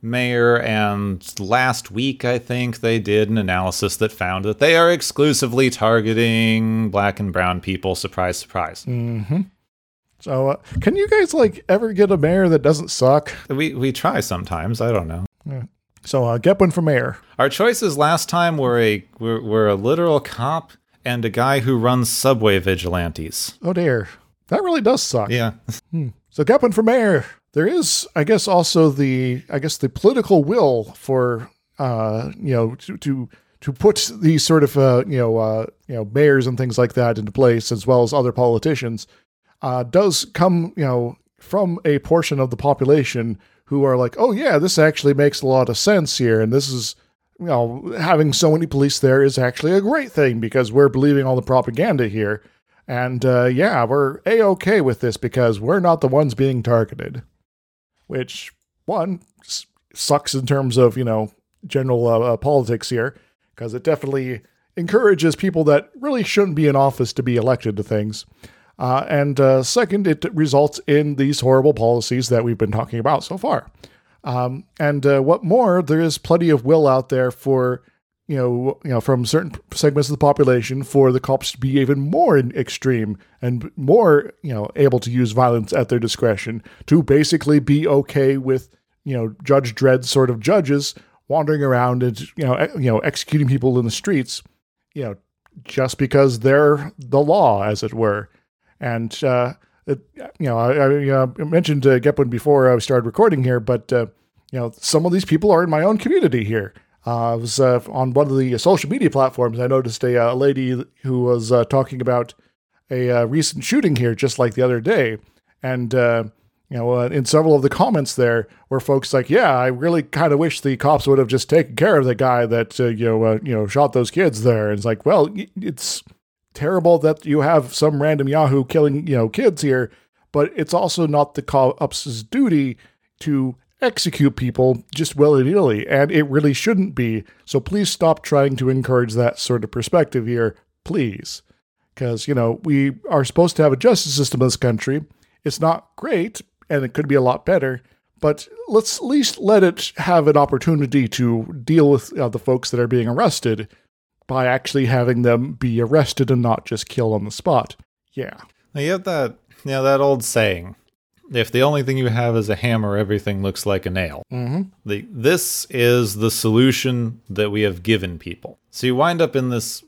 mayor, and last week I think they did an analysis that found that they are exclusively targeting black and brown people. Surprise, surprise. So uh, can you guys like ever get a mayor that doesn't suck? We we try sometimes. I don't know. So uh, get one for mayor. Our choices last time were a were, were a literal cop and a guy who runs subway vigilantes. Oh dear, that really does suck. Yeah, So get one for mayor. There is, I guess, also the, I guess, the political will for, uh, you know, to to to put these sort of, uh, you know, uh, you know, mayors and things like that into place, as well as other politicians, uh, does come, you know, from a portion of the population who are like, oh yeah, this actually makes a lot of sense here, and this is, you know, having so many police there is actually a great thing because we're believing all the propaganda here. And uh, yeah, we're a okay with this because we're not the ones being targeted. Which one sucks in terms of you know general uh, uh, politics here because it definitely encourages people that really shouldn't be in office to be elected to things. Uh, and uh, second, it results in these horrible policies that we've been talking about so far. Um, and uh, what more, there is plenty of will out there for you know, you know, from certain segments of the population for the cops to be even more extreme and more, you know, able to use violence at their discretion to basically be okay with, you know, Judge Dredd sort of judges wandering around and you know, you know, executing people in the streets, you know, just because they're the law, as it were. And uh, it, you know, I, I uh, mentioned uh, Gepwin before I started recording here, but uh, you know, some of these people are in my own community here. Uh, I was uh, on one of the social media platforms. I noticed a, lady who was talking about a recent shooting here, just like the other day, and you know, uh, in several of the comments there were folks like, "Yeah, I really kind of wish the cops would have just taken care of the guy that uh, you know, uh, you know, shot those kids there." And it's like, well, it's terrible that you have some random Yahoo killing you know kids here, but it's also not the cops' duty to execute people just willy nilly, and it really shouldn't be. So please stop trying to encourage that sort of perspective here, please. Because, you know, we are supposed to have a justice system in this country. It's not great, and it could be a lot better, but let's at least let it have an opportunity to deal with uh, the folks that are being arrested by actually having them be arrested and not just killed on the spot. Yeah. Now you have that, you know, that old saying: if the only thing you have is a hammer, everything looks like a nail. Mm-hmm. The, this is the solution that we have given people. So you wind up in this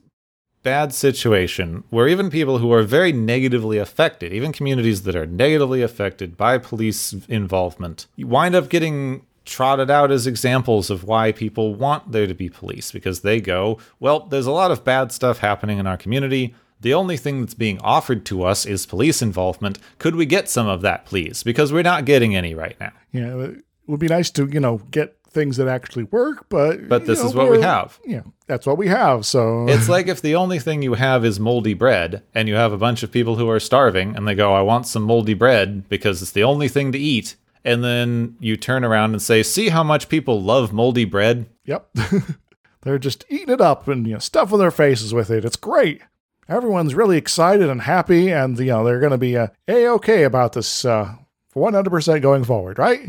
bad situation where even people who are very negatively affected, even communities that are negatively affected by police involvement, you wind up getting trotted out as examples of why people want there to be police because they go, well, there's a lot of bad stuff happening in our community. The only thing that's being offered to us is police involvement. Could we get some of that, please? Because we're not getting any right now. Yeah, it would be nice to, you know, get things that actually work, but But this know, is what we have. Yeah, that's what we have. So It's like if the only thing you have is moldy bread, and you have a bunch of people who are starving, and they go, I want some moldy bread because it's the only thing to eat. And then you turn around and say, See how much people love moldy bread? Yep. They're just eating it up and you know stuffing their faces with it. It's great. Everyone's really excited and happy, and you know they're going to be uh, a okay about this uh, 100% going forward, right?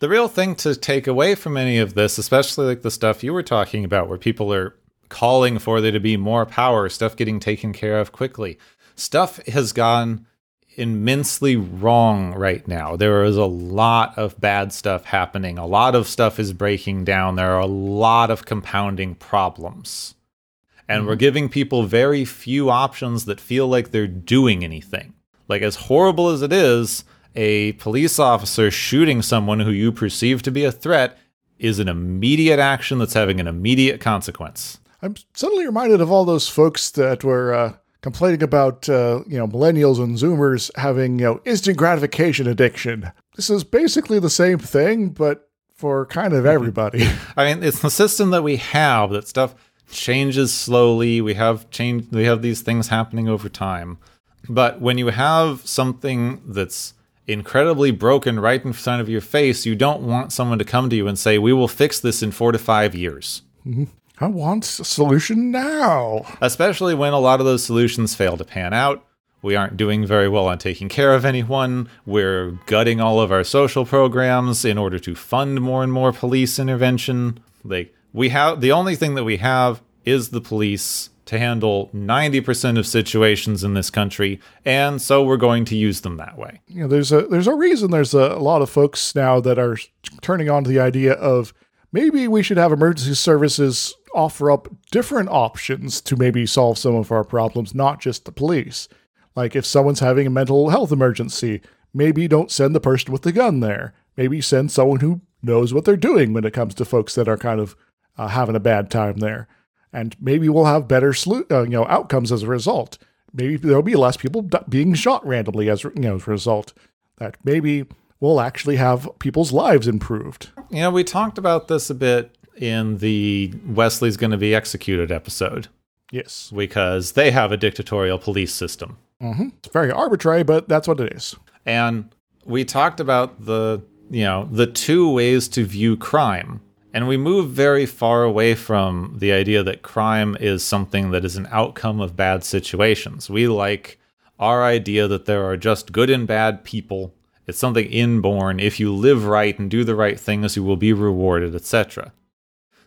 The real thing to take away from any of this, especially like the stuff you were talking about, where people are calling for there to be more power, stuff getting taken care of quickly, stuff has gone immensely wrong right now. There is a lot of bad stuff happening, a lot of stuff is breaking down, there are a lot of compounding problems. And we're giving people very few options that feel like they're doing anything. Like, as horrible as it is, a police officer shooting someone who you perceive to be a threat is an immediate action that's having an immediate consequence. I'm suddenly reminded of all those folks that were uh, complaining about uh, you know millennials and Zoomers having you know instant gratification addiction. This is basically the same thing, but for kind of everybody. I mean, it's the system that we have that stuff changes slowly. We have change we have these things happening over time. But when you have something that's incredibly broken right in front of your face, you don't want someone to come to you and say, "We will fix this in 4 to 5 years." I want a solution now. Especially when a lot of those solutions fail to pan out. We aren't doing very well on taking care of anyone. We're gutting all of our social programs in order to fund more and more police intervention. Like we have the only thing that we have is the police to handle 90% of situations in this country, and so we're going to use them that way. you know, there's a there's a reason there's a, a lot of folks now that are turning on to the idea of maybe we should have emergency services offer up different options to maybe solve some of our problems, not just the police. Like if someone's having a mental health emergency, maybe don't send the person with the gun there. Maybe send someone who knows what they're doing when it comes to folks that are kind of uh, having a bad time there. And maybe we'll have better slu- uh, you know outcomes as a result. Maybe there'll be less people d- being shot randomly as you know as a result. That maybe we'll actually have people's lives improved. You know, we talked about this a bit in the Wesley's going to be executed episode. Yes. because they have a dictatorial police system. hmm It's very arbitrary, but that's what it is. And we talked about the, you know, the two ways to view crime. And we move very far away from the idea that crime is something that is an outcome of bad situations. We like our idea that there are just good and bad people. It's something inborn. If you live right and do the right things, you will be rewarded, etc.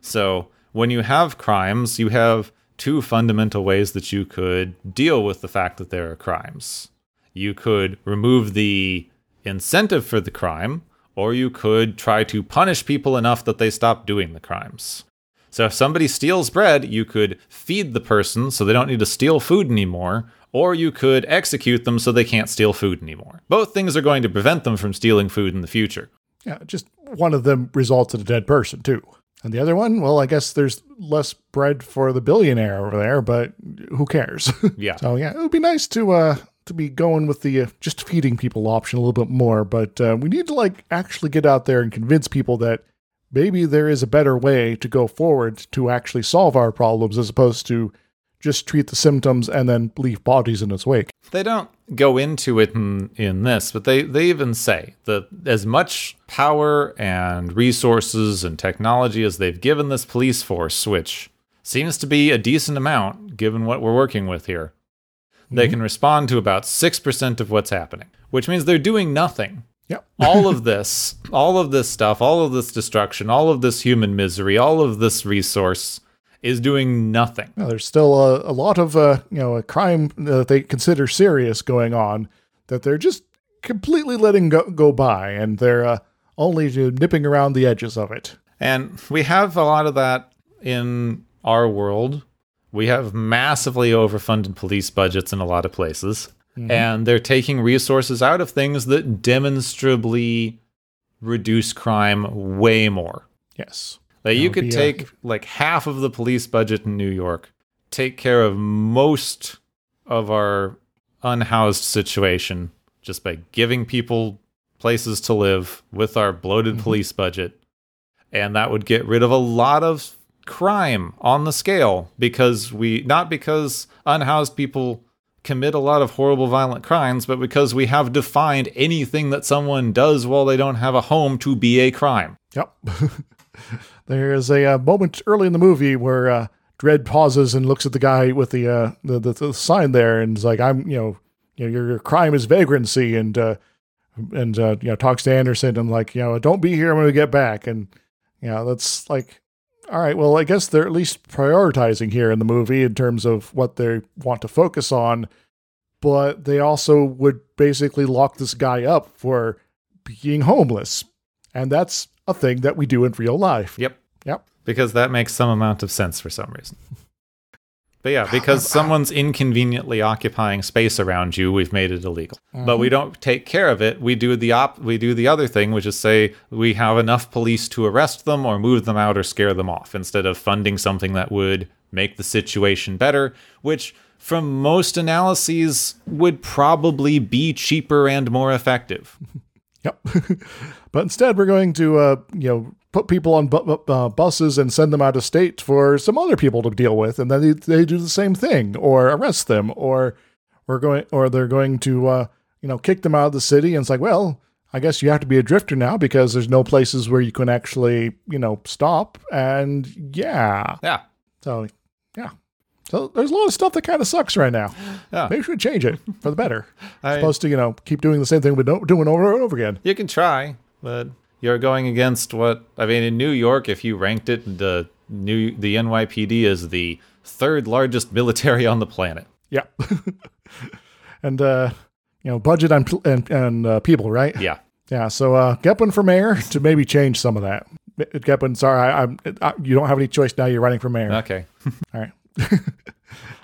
So, when you have crimes, you have two fundamental ways that you could deal with the fact that there are crimes. You could remove the incentive for the crime, or you could try to punish people enough that they stop doing the crimes. So, if somebody steals bread, you could feed the person so they don't need to steal food anymore, or you could execute them so they can't steal food anymore. Both things are going to prevent them from stealing food in the future. Yeah, just one of them results in a dead person, too. And the other one, well, I guess there's less bread for the billionaire over there, but who cares? Yeah. so yeah, it would be nice to uh to be going with the uh, just feeding people option a little bit more, but uh, we need to like actually get out there and convince people that maybe there is a better way to go forward to actually solve our problems as opposed to just treat the symptoms and then leave bodies in its wake. They don't go into it in, in this, but they, they even say that as much power and resources and technology as they've given this police force, which seems to be a decent amount given what we're working with here, they mm-hmm. can respond to about 6% of what's happening, which means they're doing nothing. Yep. all of this, all of this stuff, all of this destruction, all of this human misery, all of this resource is doing nothing. Now, there's still a, a lot of uh, you know a crime that they consider serious going on that they're just completely letting go, go by, and they're uh, only nipping around the edges of it. And we have a lot of that in our world. We have massively overfunded police budgets in a lot of places. And they're taking resources out of things that demonstrably reduce crime way more. Yes. Like you could take like half of the police budget in New York, take care of most of our unhoused situation just by giving people places to live with our bloated Mm-hmm. police budget. And that would get rid of a lot of crime on the scale because we not because unhoused people commit a lot of horrible violent crimes, but because we have defined anything that someone does while they don't have a home to be a crime. Yep. There's a uh, moment early in the movie where uh, Dredd pauses and looks at the guy with the, uh, the, the the sign there, and is like, "I'm you know, you know, your, your crime is vagrancy," and uh, and uh, you know, talks to Anderson and like, you know, don't be here when we get back, and you know, that's like, all right, well, I guess they're at least prioritizing here in the movie in terms of what they want to focus on, but they also would basically lock this guy up for being homeless, and that's a thing that we do in real life. Yep. Yep. because that makes some amount of sense for some reason. But yeah, because someone's inconveniently occupying space around you, we've made it illegal. But we don't take care of it. We do the op- we do the other thing, which is say we have enough police to arrest them or move them out or scare them off instead of funding something that would make the situation better, which from most analyses would probably be cheaper and more effective. Yep. but instead, we're going to, uh, you know, put people on bu- uh, buses and send them out of state for some other people to deal with, and then they, they do the same thing, or arrest them, or we're going, or they're going to, uh, you know, kick them out of the city. And it's like, well, I guess you have to be a drifter now because there's no places where you can actually, you know, stop. And yeah, Yeah. so yeah. So there's a lot of stuff that kind of sucks right now. Yeah. Maybe we should change it for the better. I- supposed to, you know, keep doing the same thing do- doing over and over again. You can try, but you're going against what I mean in New York. If you ranked it, the new the NYPD is the third largest military on the planet. Yeah. and uh you know, budget and and, and uh, people, right? Yeah, Yeah. So uh Gepwin for mayor to maybe change some of that. Gepwin, sorry, I, I'm I, you don't have any choice now. You're running for mayor. okay. All right.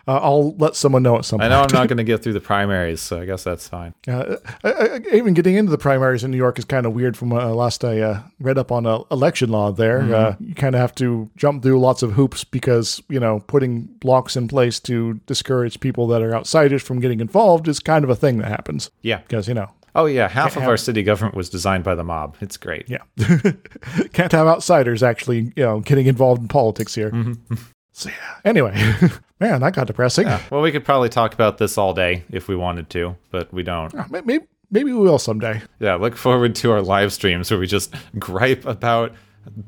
uh, I'll let someone know at some point. I know I'm not going to get through the primaries, so I guess that's fine. Uh, I, I, even getting into the primaries in New York is kind of weird. From uh, last I uh, read up on uh, election law, there uh, you kind of have to jump through lots of hoops because you know putting blocks in place to discourage people that are outsiders from getting involved is kind of a thing that happens Yeah. because you know Oh yeah, half of have- our city government was designed by the mob. It's great. yeah can't have outsiders actually you know getting involved in politics here. So yeah. Anyway, man, that got depressing. Yeah. Well, we could probably talk about this all day if we wanted to, but we don't. Maybe maybe we will someday. Yeah, look forward to our live streams where we just gripe about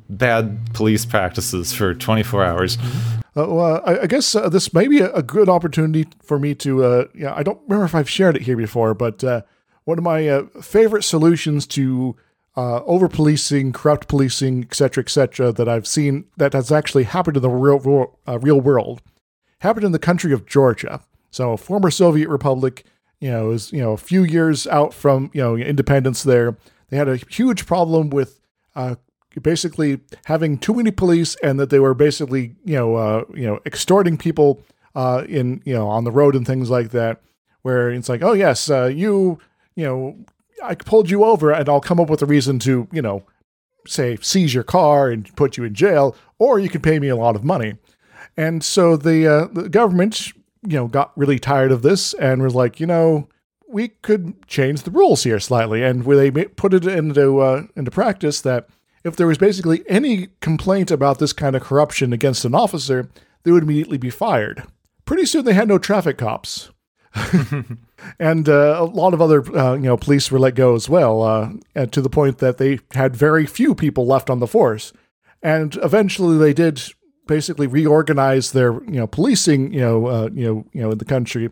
bad police practices for 24 hours. Uh, well, I, I guess uh, this may be a, a good opportunity for me to. Uh, yeah, I don't remember if I've shared it here before, but uh, one of my uh, favorite solutions to uh, over policing, corrupt policing, etc., etc., that I've seen that has actually happened in the real real, uh, real world happened in the country of Georgia. So, former Soviet republic, you know, is you know a few years out from you know independence. There, they had a huge problem with uh, basically having too many police, and that they were basically you know uh, you know extorting people uh, in you know on the road and things like that. Where it's like, oh yes, uh, you you know I pulled you over and I'll come up with a reason to, you know, say seize your car and put you in jail, or you can pay me a lot of money. And so the, uh, the government, you know, got really tired of this and was like, you know, we could change the rules here slightly. And they put it into uh, into practice that if there was basically any complaint about this kind of corruption against an officer, they would immediately be fired. Pretty soon they had no traffic cops. and uh, a lot of other uh, you know police were let go as well, uh, to the point that they had very few people left on the force. And eventually, they did basically reorganize their you know policing you know uh, you know you know in the country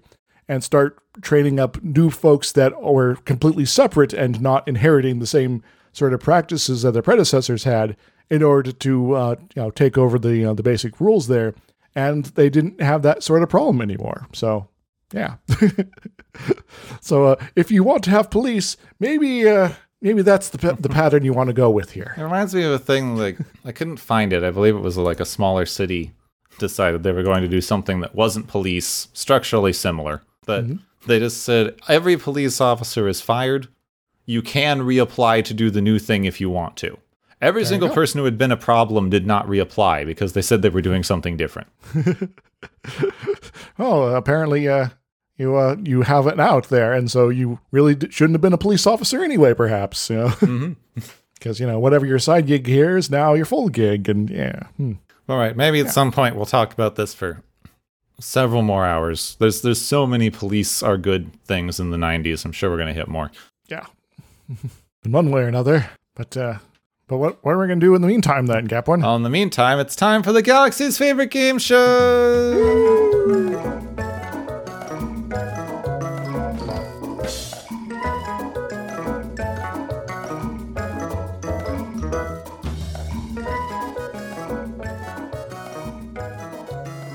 and start training up new folks that were completely separate and not inheriting the same sort of practices that their predecessors had in order to uh, you know take over the you know, the basic rules there and they didn't have that sort of problem anymore so yeah. so uh, if you want to have police, maybe uh, maybe that's the the pattern you want to go with here. It reminds me of a thing like I couldn't find it. I believe it was like a smaller city decided they were going to do something that wasn't police, structurally similar. But mm-hmm. they just said every police officer is fired. You can reapply to do the new thing if you want to. Every there single person who had been a problem did not reapply because they said they were doing something different. oh, apparently, uh, you uh, you have it out there, and so you really d- shouldn't have been a police officer anyway, perhaps. You know, because mm-hmm. you know whatever your side gig here is now your full gig, and yeah. Hmm. All right, maybe at yeah. some point we'll talk about this for several more hours. There's there's so many police are good things in the '90s. I'm sure we're gonna hit more. Yeah, in one way or another. But uh, but what, what are we going to do in the meantime then, Gepwin? Well, in the meantime, it's time for the Galaxy's favorite game show!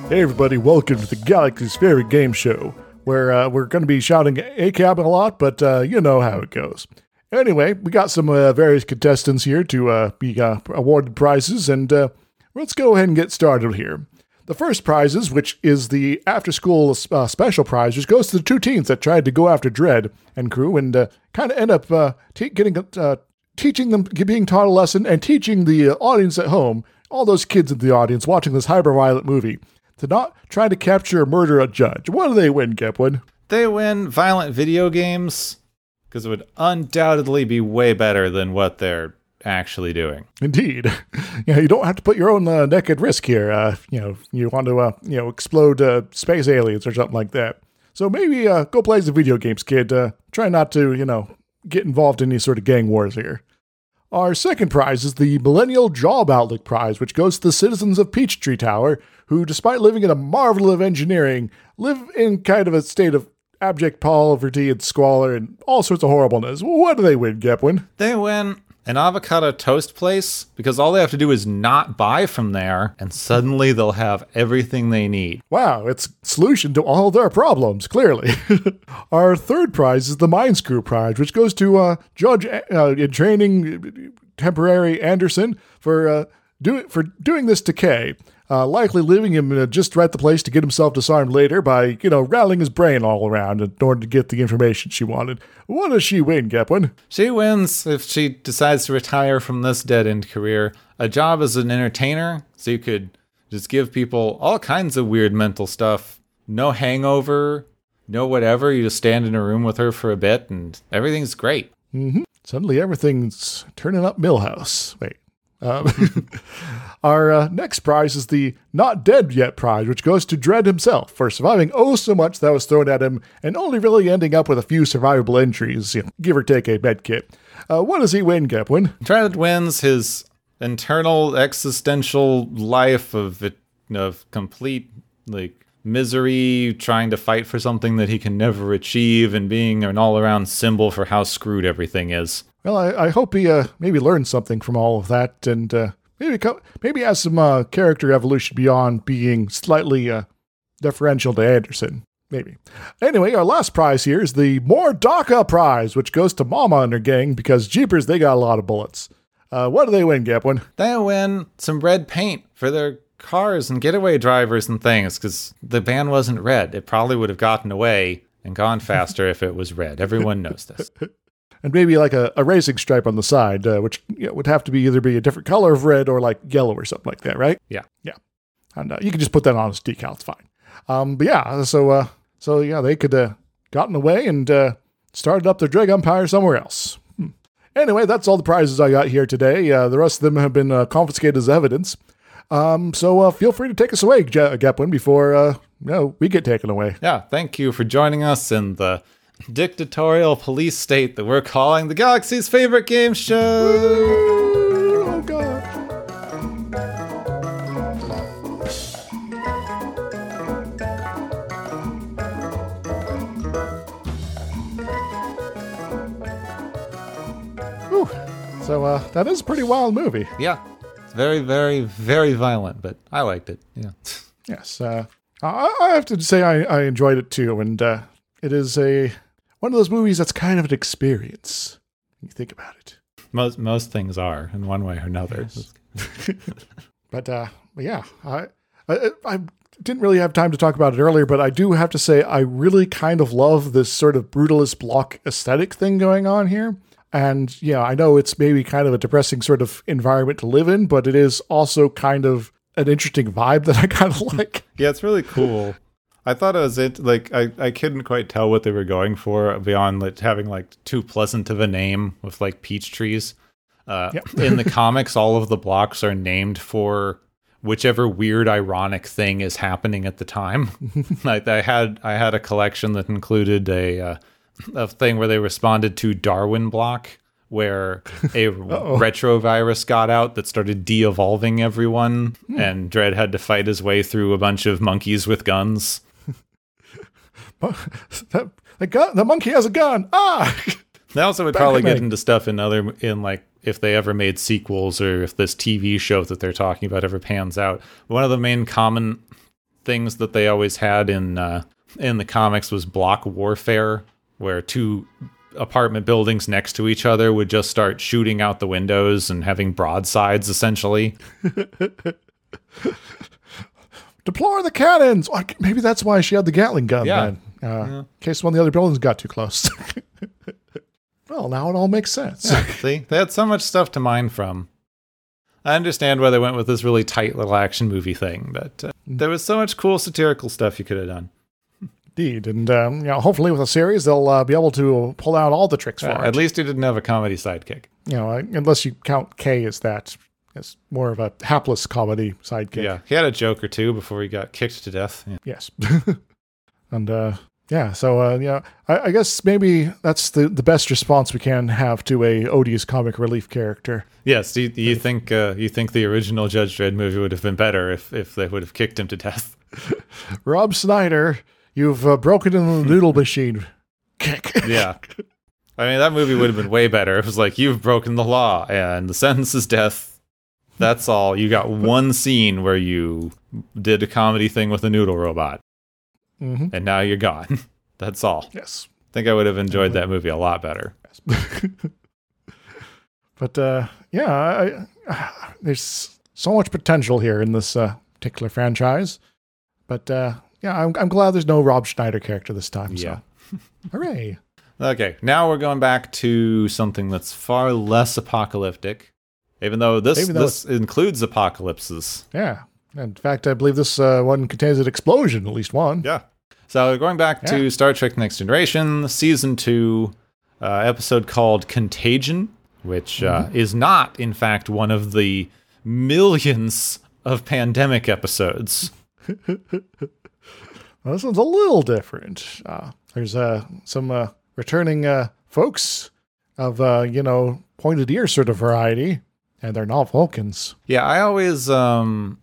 Hey everybody, welcome to the Galaxy's favorite game show, where uh, we're going to be shouting ACAB a lot, but uh, you know how it goes. Anyway, we got some uh, various contestants here to uh, be uh, awarded prizes, and uh, let's go ahead and get started here. The first prizes, which is the after school uh, special prize, which goes to the two teams that tried to go after Dredd and crew and uh, kind of end up te- getting teaching them, being taught a lesson, and teaching the audience at home, all those kids in the audience watching this hyper violent movie, to not try to capture or murder a judge. What do they win, Gepwin? They win violent video games because it would undoubtedly be way better than what they're actually doing. Indeed. Yeah, you don't have to put your own uh, neck at risk here. Uh, you know, you want to, uh, you know, explode uh, space aliens or something like that. So maybe uh, go play some video games, kid. Uh, try not to, you know, get involved in any sort of gang wars here. Our second prize is the Millennial Job Outlook Prize, which goes to the citizens of Peachtree Tower, who, despite living in a marvel of engineering, live in kind of a state of abject poverty and squalor and all sorts of horribleness. What do they win, Gepwin? They win an avocado toast place because all they have to do is not buy from there and suddenly they'll have everything they need. Wow, it's solution to all their problems, clearly. Our third prize is the Mind Screw Prize, which goes to uh, Judge uh, in training temporary Anderson for uh, do, for doing this to Kay uh, likely leaving him uh, just right the place to get himself disarmed later by, you know, rattling his brain all around in order to get the information she wanted. What does she win, Gepwin? She wins if she decides to retire from this dead end career. A job as an entertainer, so you could just give people all kinds of weird mental stuff. No hangover, no whatever. You just stand in a room with her for a bit and everything's great. Mm-hmm. Suddenly everything's turning up Milhouse. Wait, um, Our uh, next prize is the Not Dead Yet prize, which goes to Dredd himself for surviving oh so much that was thrown at him and only really ending up with a few survivable injuries, you know, give or take a med kit. Uh, what does he win, Gepwin? Dredd wins his internal existential life of of complete like misery, trying to fight for something that he can never achieve, and being an all-around symbol for how screwed everything is. Well, I, I hope he uh, maybe learned something from all of that, and uh, maybe co- maybe has some uh, character evolution beyond being slightly uh, deferential to Anderson. Maybe. Anyway, our last prize here is the More Dakka prize, which goes to Mama and her gang because Jeepers, they got a lot of bullets. Uh, what do they win, Gepwin? They win some red paint for their cars and getaway drivers and things because the van wasn't red. It probably would have gotten away and gone faster if it was red. Everyone knows this. And maybe like a, a racing stripe on the side, uh, which you know, would have to be either be a different color of red or like yellow or something like that, right? Yeah. Yeah. And uh, you can just put that on as decal. It's fine. Um, but yeah, so uh, so yeah, they could uh, gotten away and uh, started up their drag empire somewhere else. Hmm. Anyway, that's all the prizes I got here today. Uh, the rest of them have been uh, confiscated as evidence. Um, so uh, feel free to take us away, Gepwin, before uh, you know, we get taken away. Yeah, thank you for joining us in the dictatorial police state that we're calling the galaxy's favorite game show. Oh God. Whew. So uh, that is a pretty wild movie. Yeah, it's very, very, very violent, but I liked it. Yeah. Yes, uh, I, I have to say I, I enjoyed it too, and uh, it is a one of those movies that's kind of an experience. When you think about it, Most most things are in one way or another. but uh, yeah, I, I I didn't really have time to talk about it earlier, but I do have to say I really kind of love this sort of brutalist block aesthetic thing going on here. And yeah, I know it's maybe kind of a depressing sort of environment to live in, but it is also kind of an interesting vibe that I kind of like. Yeah, it's really cool. I thought it was it like I, I couldn't quite tell what they were going for beyond like having like too pleasant of a name with like peach trees. Uh, Yep. in the comics, all of the blocks are named for whichever weird ironic thing is happening at the time. like I had I had a collection that included a uh, a thing where they responded to Darwin block where a retrovirus got out that started de-evolving everyone and Dredd had to fight his way through a bunch of monkeys with guns. that, the gun, the monkey has a gun. Ah, They also would probably get into stuff in other in like if they ever made sequels or if this TV show that they're talking about ever pans out. One of the main common things that they always had in uh, in the comics was block warfare, where two apartment buildings next to each other would just start shooting out the windows and having broadsides essentially. deploy the cannons. Maybe that's why she had the Gatling gun. Yeah. Then. Uh, In case one of the other buildings got too close. well, now it all makes sense. See, they had so much stuff to mine from. I understand why they went with this really tight little action movie thing, but uh, there was so much cool satirical stuff you could have done. Indeed, and um, you know, hopefully with a series, they'll uh, be able to pull out all the tricks for Uh, it. at least he didn't have a comedy sidekick. You know, unless you count K as that, as more of a hapless comedy sidekick. Yeah, he had a joke or two before he got kicked to death. Yeah. Yes. and uh, yeah, so uh, yeah, I, I guess maybe that's the, the best response we can have to a odious comic relief character. Yes. Do you, do you think uh, you think the original Judge Dredd movie would have been better if if they would have kicked him to death? Rob Schneider, you've uh, broken in the noodle machine. Kick. Yeah. I mean, that movie would have been way better. It was like you've broken the law and the sentence is death. That's all. You got one scene where you did a comedy thing with a noodle robot, hmm and now you're gone. That's all. Yes. I think I would have enjoyed that movie a lot better. Yes. But uh, yeah, I, I, there's so much potential here in this uh, particular franchise. But uh, yeah, I'm, I'm glad there's no Rob Schneider character this time. Yeah. So. Hooray. Okay, now we're going back to something that's far less apocalyptic, even though this Even though this includes apocalypses. Yeah. In fact, I believe this uh, one contains an explosion, at least one. Yeah. So going back to Star Trek: Next Generation, season two, uh, episode called "Contagion," which uh, Mm-hmm. is not, in fact, one of the millions of pandemic episodes. Well, this one's a little different. Uh, there's uh, some uh, returning uh, folks of, uh, you know, pointed ear sort of variety, and they're not Vulcans. Yeah, I always um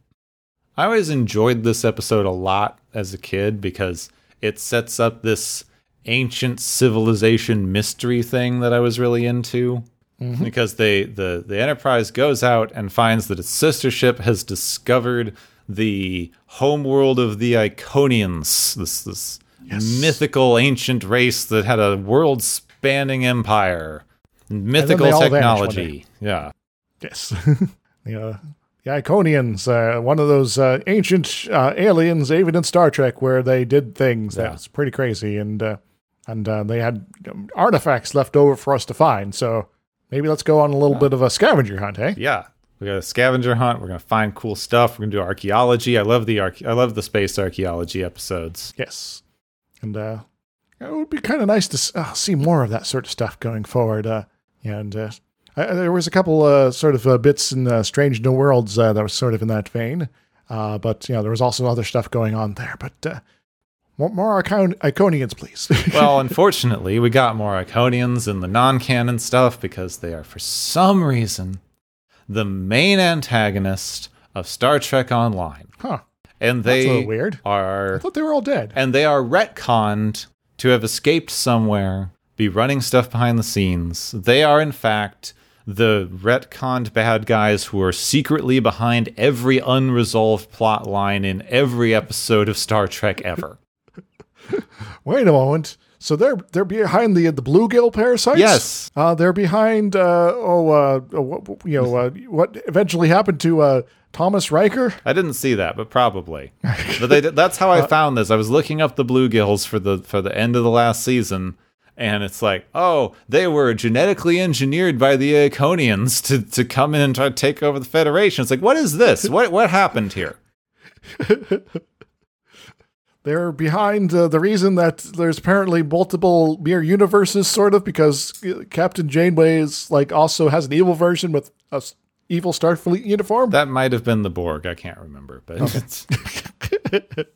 I always enjoyed this episode a lot as a kid because it sets up this ancient civilization mystery thing that I was really into. Because they the the Enterprise goes out and finds that its sister ship has discovered the homeworld of the Iconians, this this mythical ancient race that had a world spanning empire, mythical they all vanish one technology. Yeah. Yes. uh, the Iconians, uh, one of those uh, ancient uh, aliens, even in Star Trek, where they did things Yeah. that's pretty crazy, and uh, and uh, they had um, artifacts left over for us to find. So maybe let's go on a little bit of a scavenger hunt, eh? yeah we got a scavenger hunt we're gonna find cool stuff we're gonna do archaeology i love the arch- i love the space archaeology episodes Yes. And uh, it would be kind of nice to s- uh, see more of that sort of stuff going forward. Uh, and uh, there was a couple uh, sort of uh, bits in uh, Strange New Worlds uh, that was sort of in that vein. Uh, but, you know, there was also other stuff going on there. But uh, more, more Icon- Iconians, please. well unfortunately we got more iconians in the non-canon stuff because they are for some reason the main antagonist of star trek online huh. and That's a they little weird. I are thought they were all dead. and they are retconned to have escaped somewhere, be running stuff behind the scenes. They are, in fact, the retconned bad guys who are secretly behind every unresolved plot line in every episode of Star Trek ever. Wait a moment. So they're they're behind the the bluegill parasites. Yes. uh, they're behind. Uh, oh, uh, uh, what, you know uh, what eventually happened to uh, Thomas Riker. I didn't see that, but probably. But they, that's how I found this. I was looking up the bluegills for the for the end of the last season, and it's like, oh, they were genetically engineered by the Iconians to, to come in and try to take over the Federation. It's like, what is this? What what happened here? They're behind uh, the reason that there's apparently multiple mirror universes, sort of, because uh, Captain Janeway is like also has an evil version with a s- evil Starfleet uniform. That might have been the Borg. I can't remember, but it's,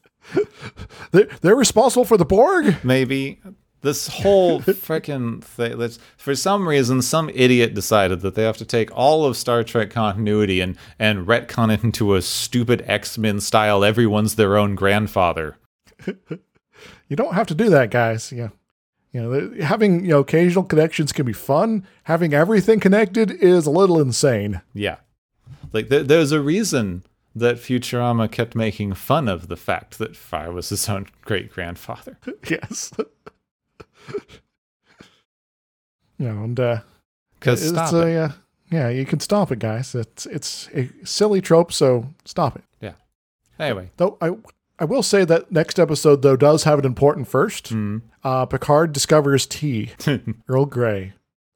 They're, they're responsible for the Borg. maybe this whole freaking thing. That's, for some reason, some idiot decided that they have to take all of Star Trek continuity and and retcon it into a stupid X Men style. Everyone's their own grandfather. You don't have to do that, guys. Yeah. You know, having you know occasional connections can be fun. Having everything connected is a little insane. Yeah, like there, there's a reason that Futurama kept making fun of the fact that Fry was his own great grandfather. yes. you know, and uh, Because it's stop a, it. uh, yeah, you can stop it, guys. It's it's a silly trope, so stop it. Yeah. Anyway, Though I I will say that next episode though does have an important first. mm, Uh, Picard discovers tea, Earl Grey,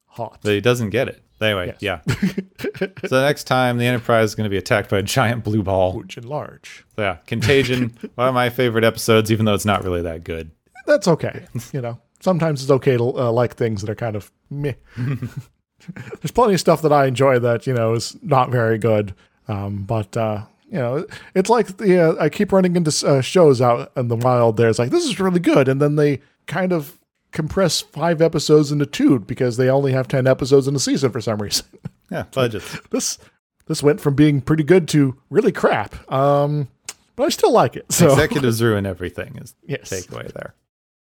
hot. but he doesn't get it. Anyway, Yes. yeah. so next time the Enterprise is going to be attacked by a giant blue ball. Huge and large. So, yeah, Contagion, one of my favorite episodes, even though it's not really that good. That's okay. You know, sometimes it's okay to uh, like things that are kind of meh. There's plenty of stuff that I enjoy that you know is not very good. Um, but uh, you know, it's like the uh, I keep running into uh, shows out in the wild. There's like this is really good, and then they kind of compress five episodes into two because they only have ten episodes in a season for some reason. Yeah, budgets. this this went from being pretty good to really crap. Um, but I still like it. So Executives ruin everything is the yes, takeaway there.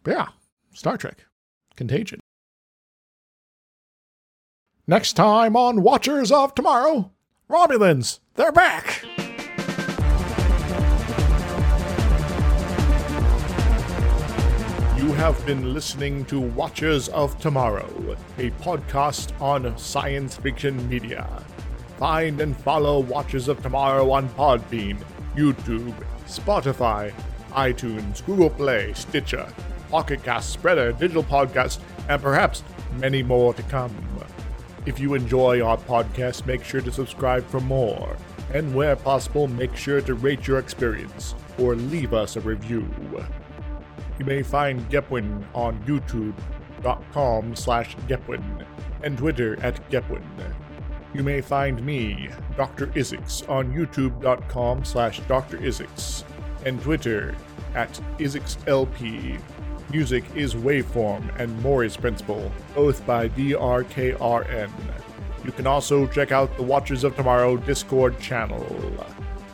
yeah, Star Trek, Contagion. Next time on Watchers of Tomorrow, Romulans, they're back. You have been listening to Watchers of Tomorrow, a podcast on science fiction media. Find and follow Watchers of Tomorrow on Podbean, YouTube, Spotify, iTunes, Google Play, Stitcher, Pocket Cast, Spreaker, Digital Podcast, and perhaps many more to come. If you enjoy our podcast, make sure to subscribe for more. And where possible, make sure to rate your experience or leave us a review. You may find Gepwin on youtube.com slash Gepwin and Twitter at Gepwin. You may find me, Dr. Izixs, on youtube.com slash Dr. Izixs and Twitter at IzixsLP. Music is Waveform and Mori's Principle, both by DRKRN. You can also check out the Watchers of Tomorrow Discord channel.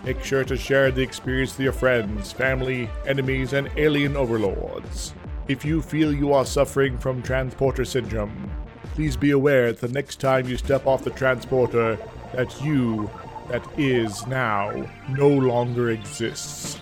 Make sure to share the experience with your friends, family, enemies, and alien overlords. If you feel you are suffering from transporter syndrome, please be aware that the next time you step off the transporter, that you, that is now, no longer exists.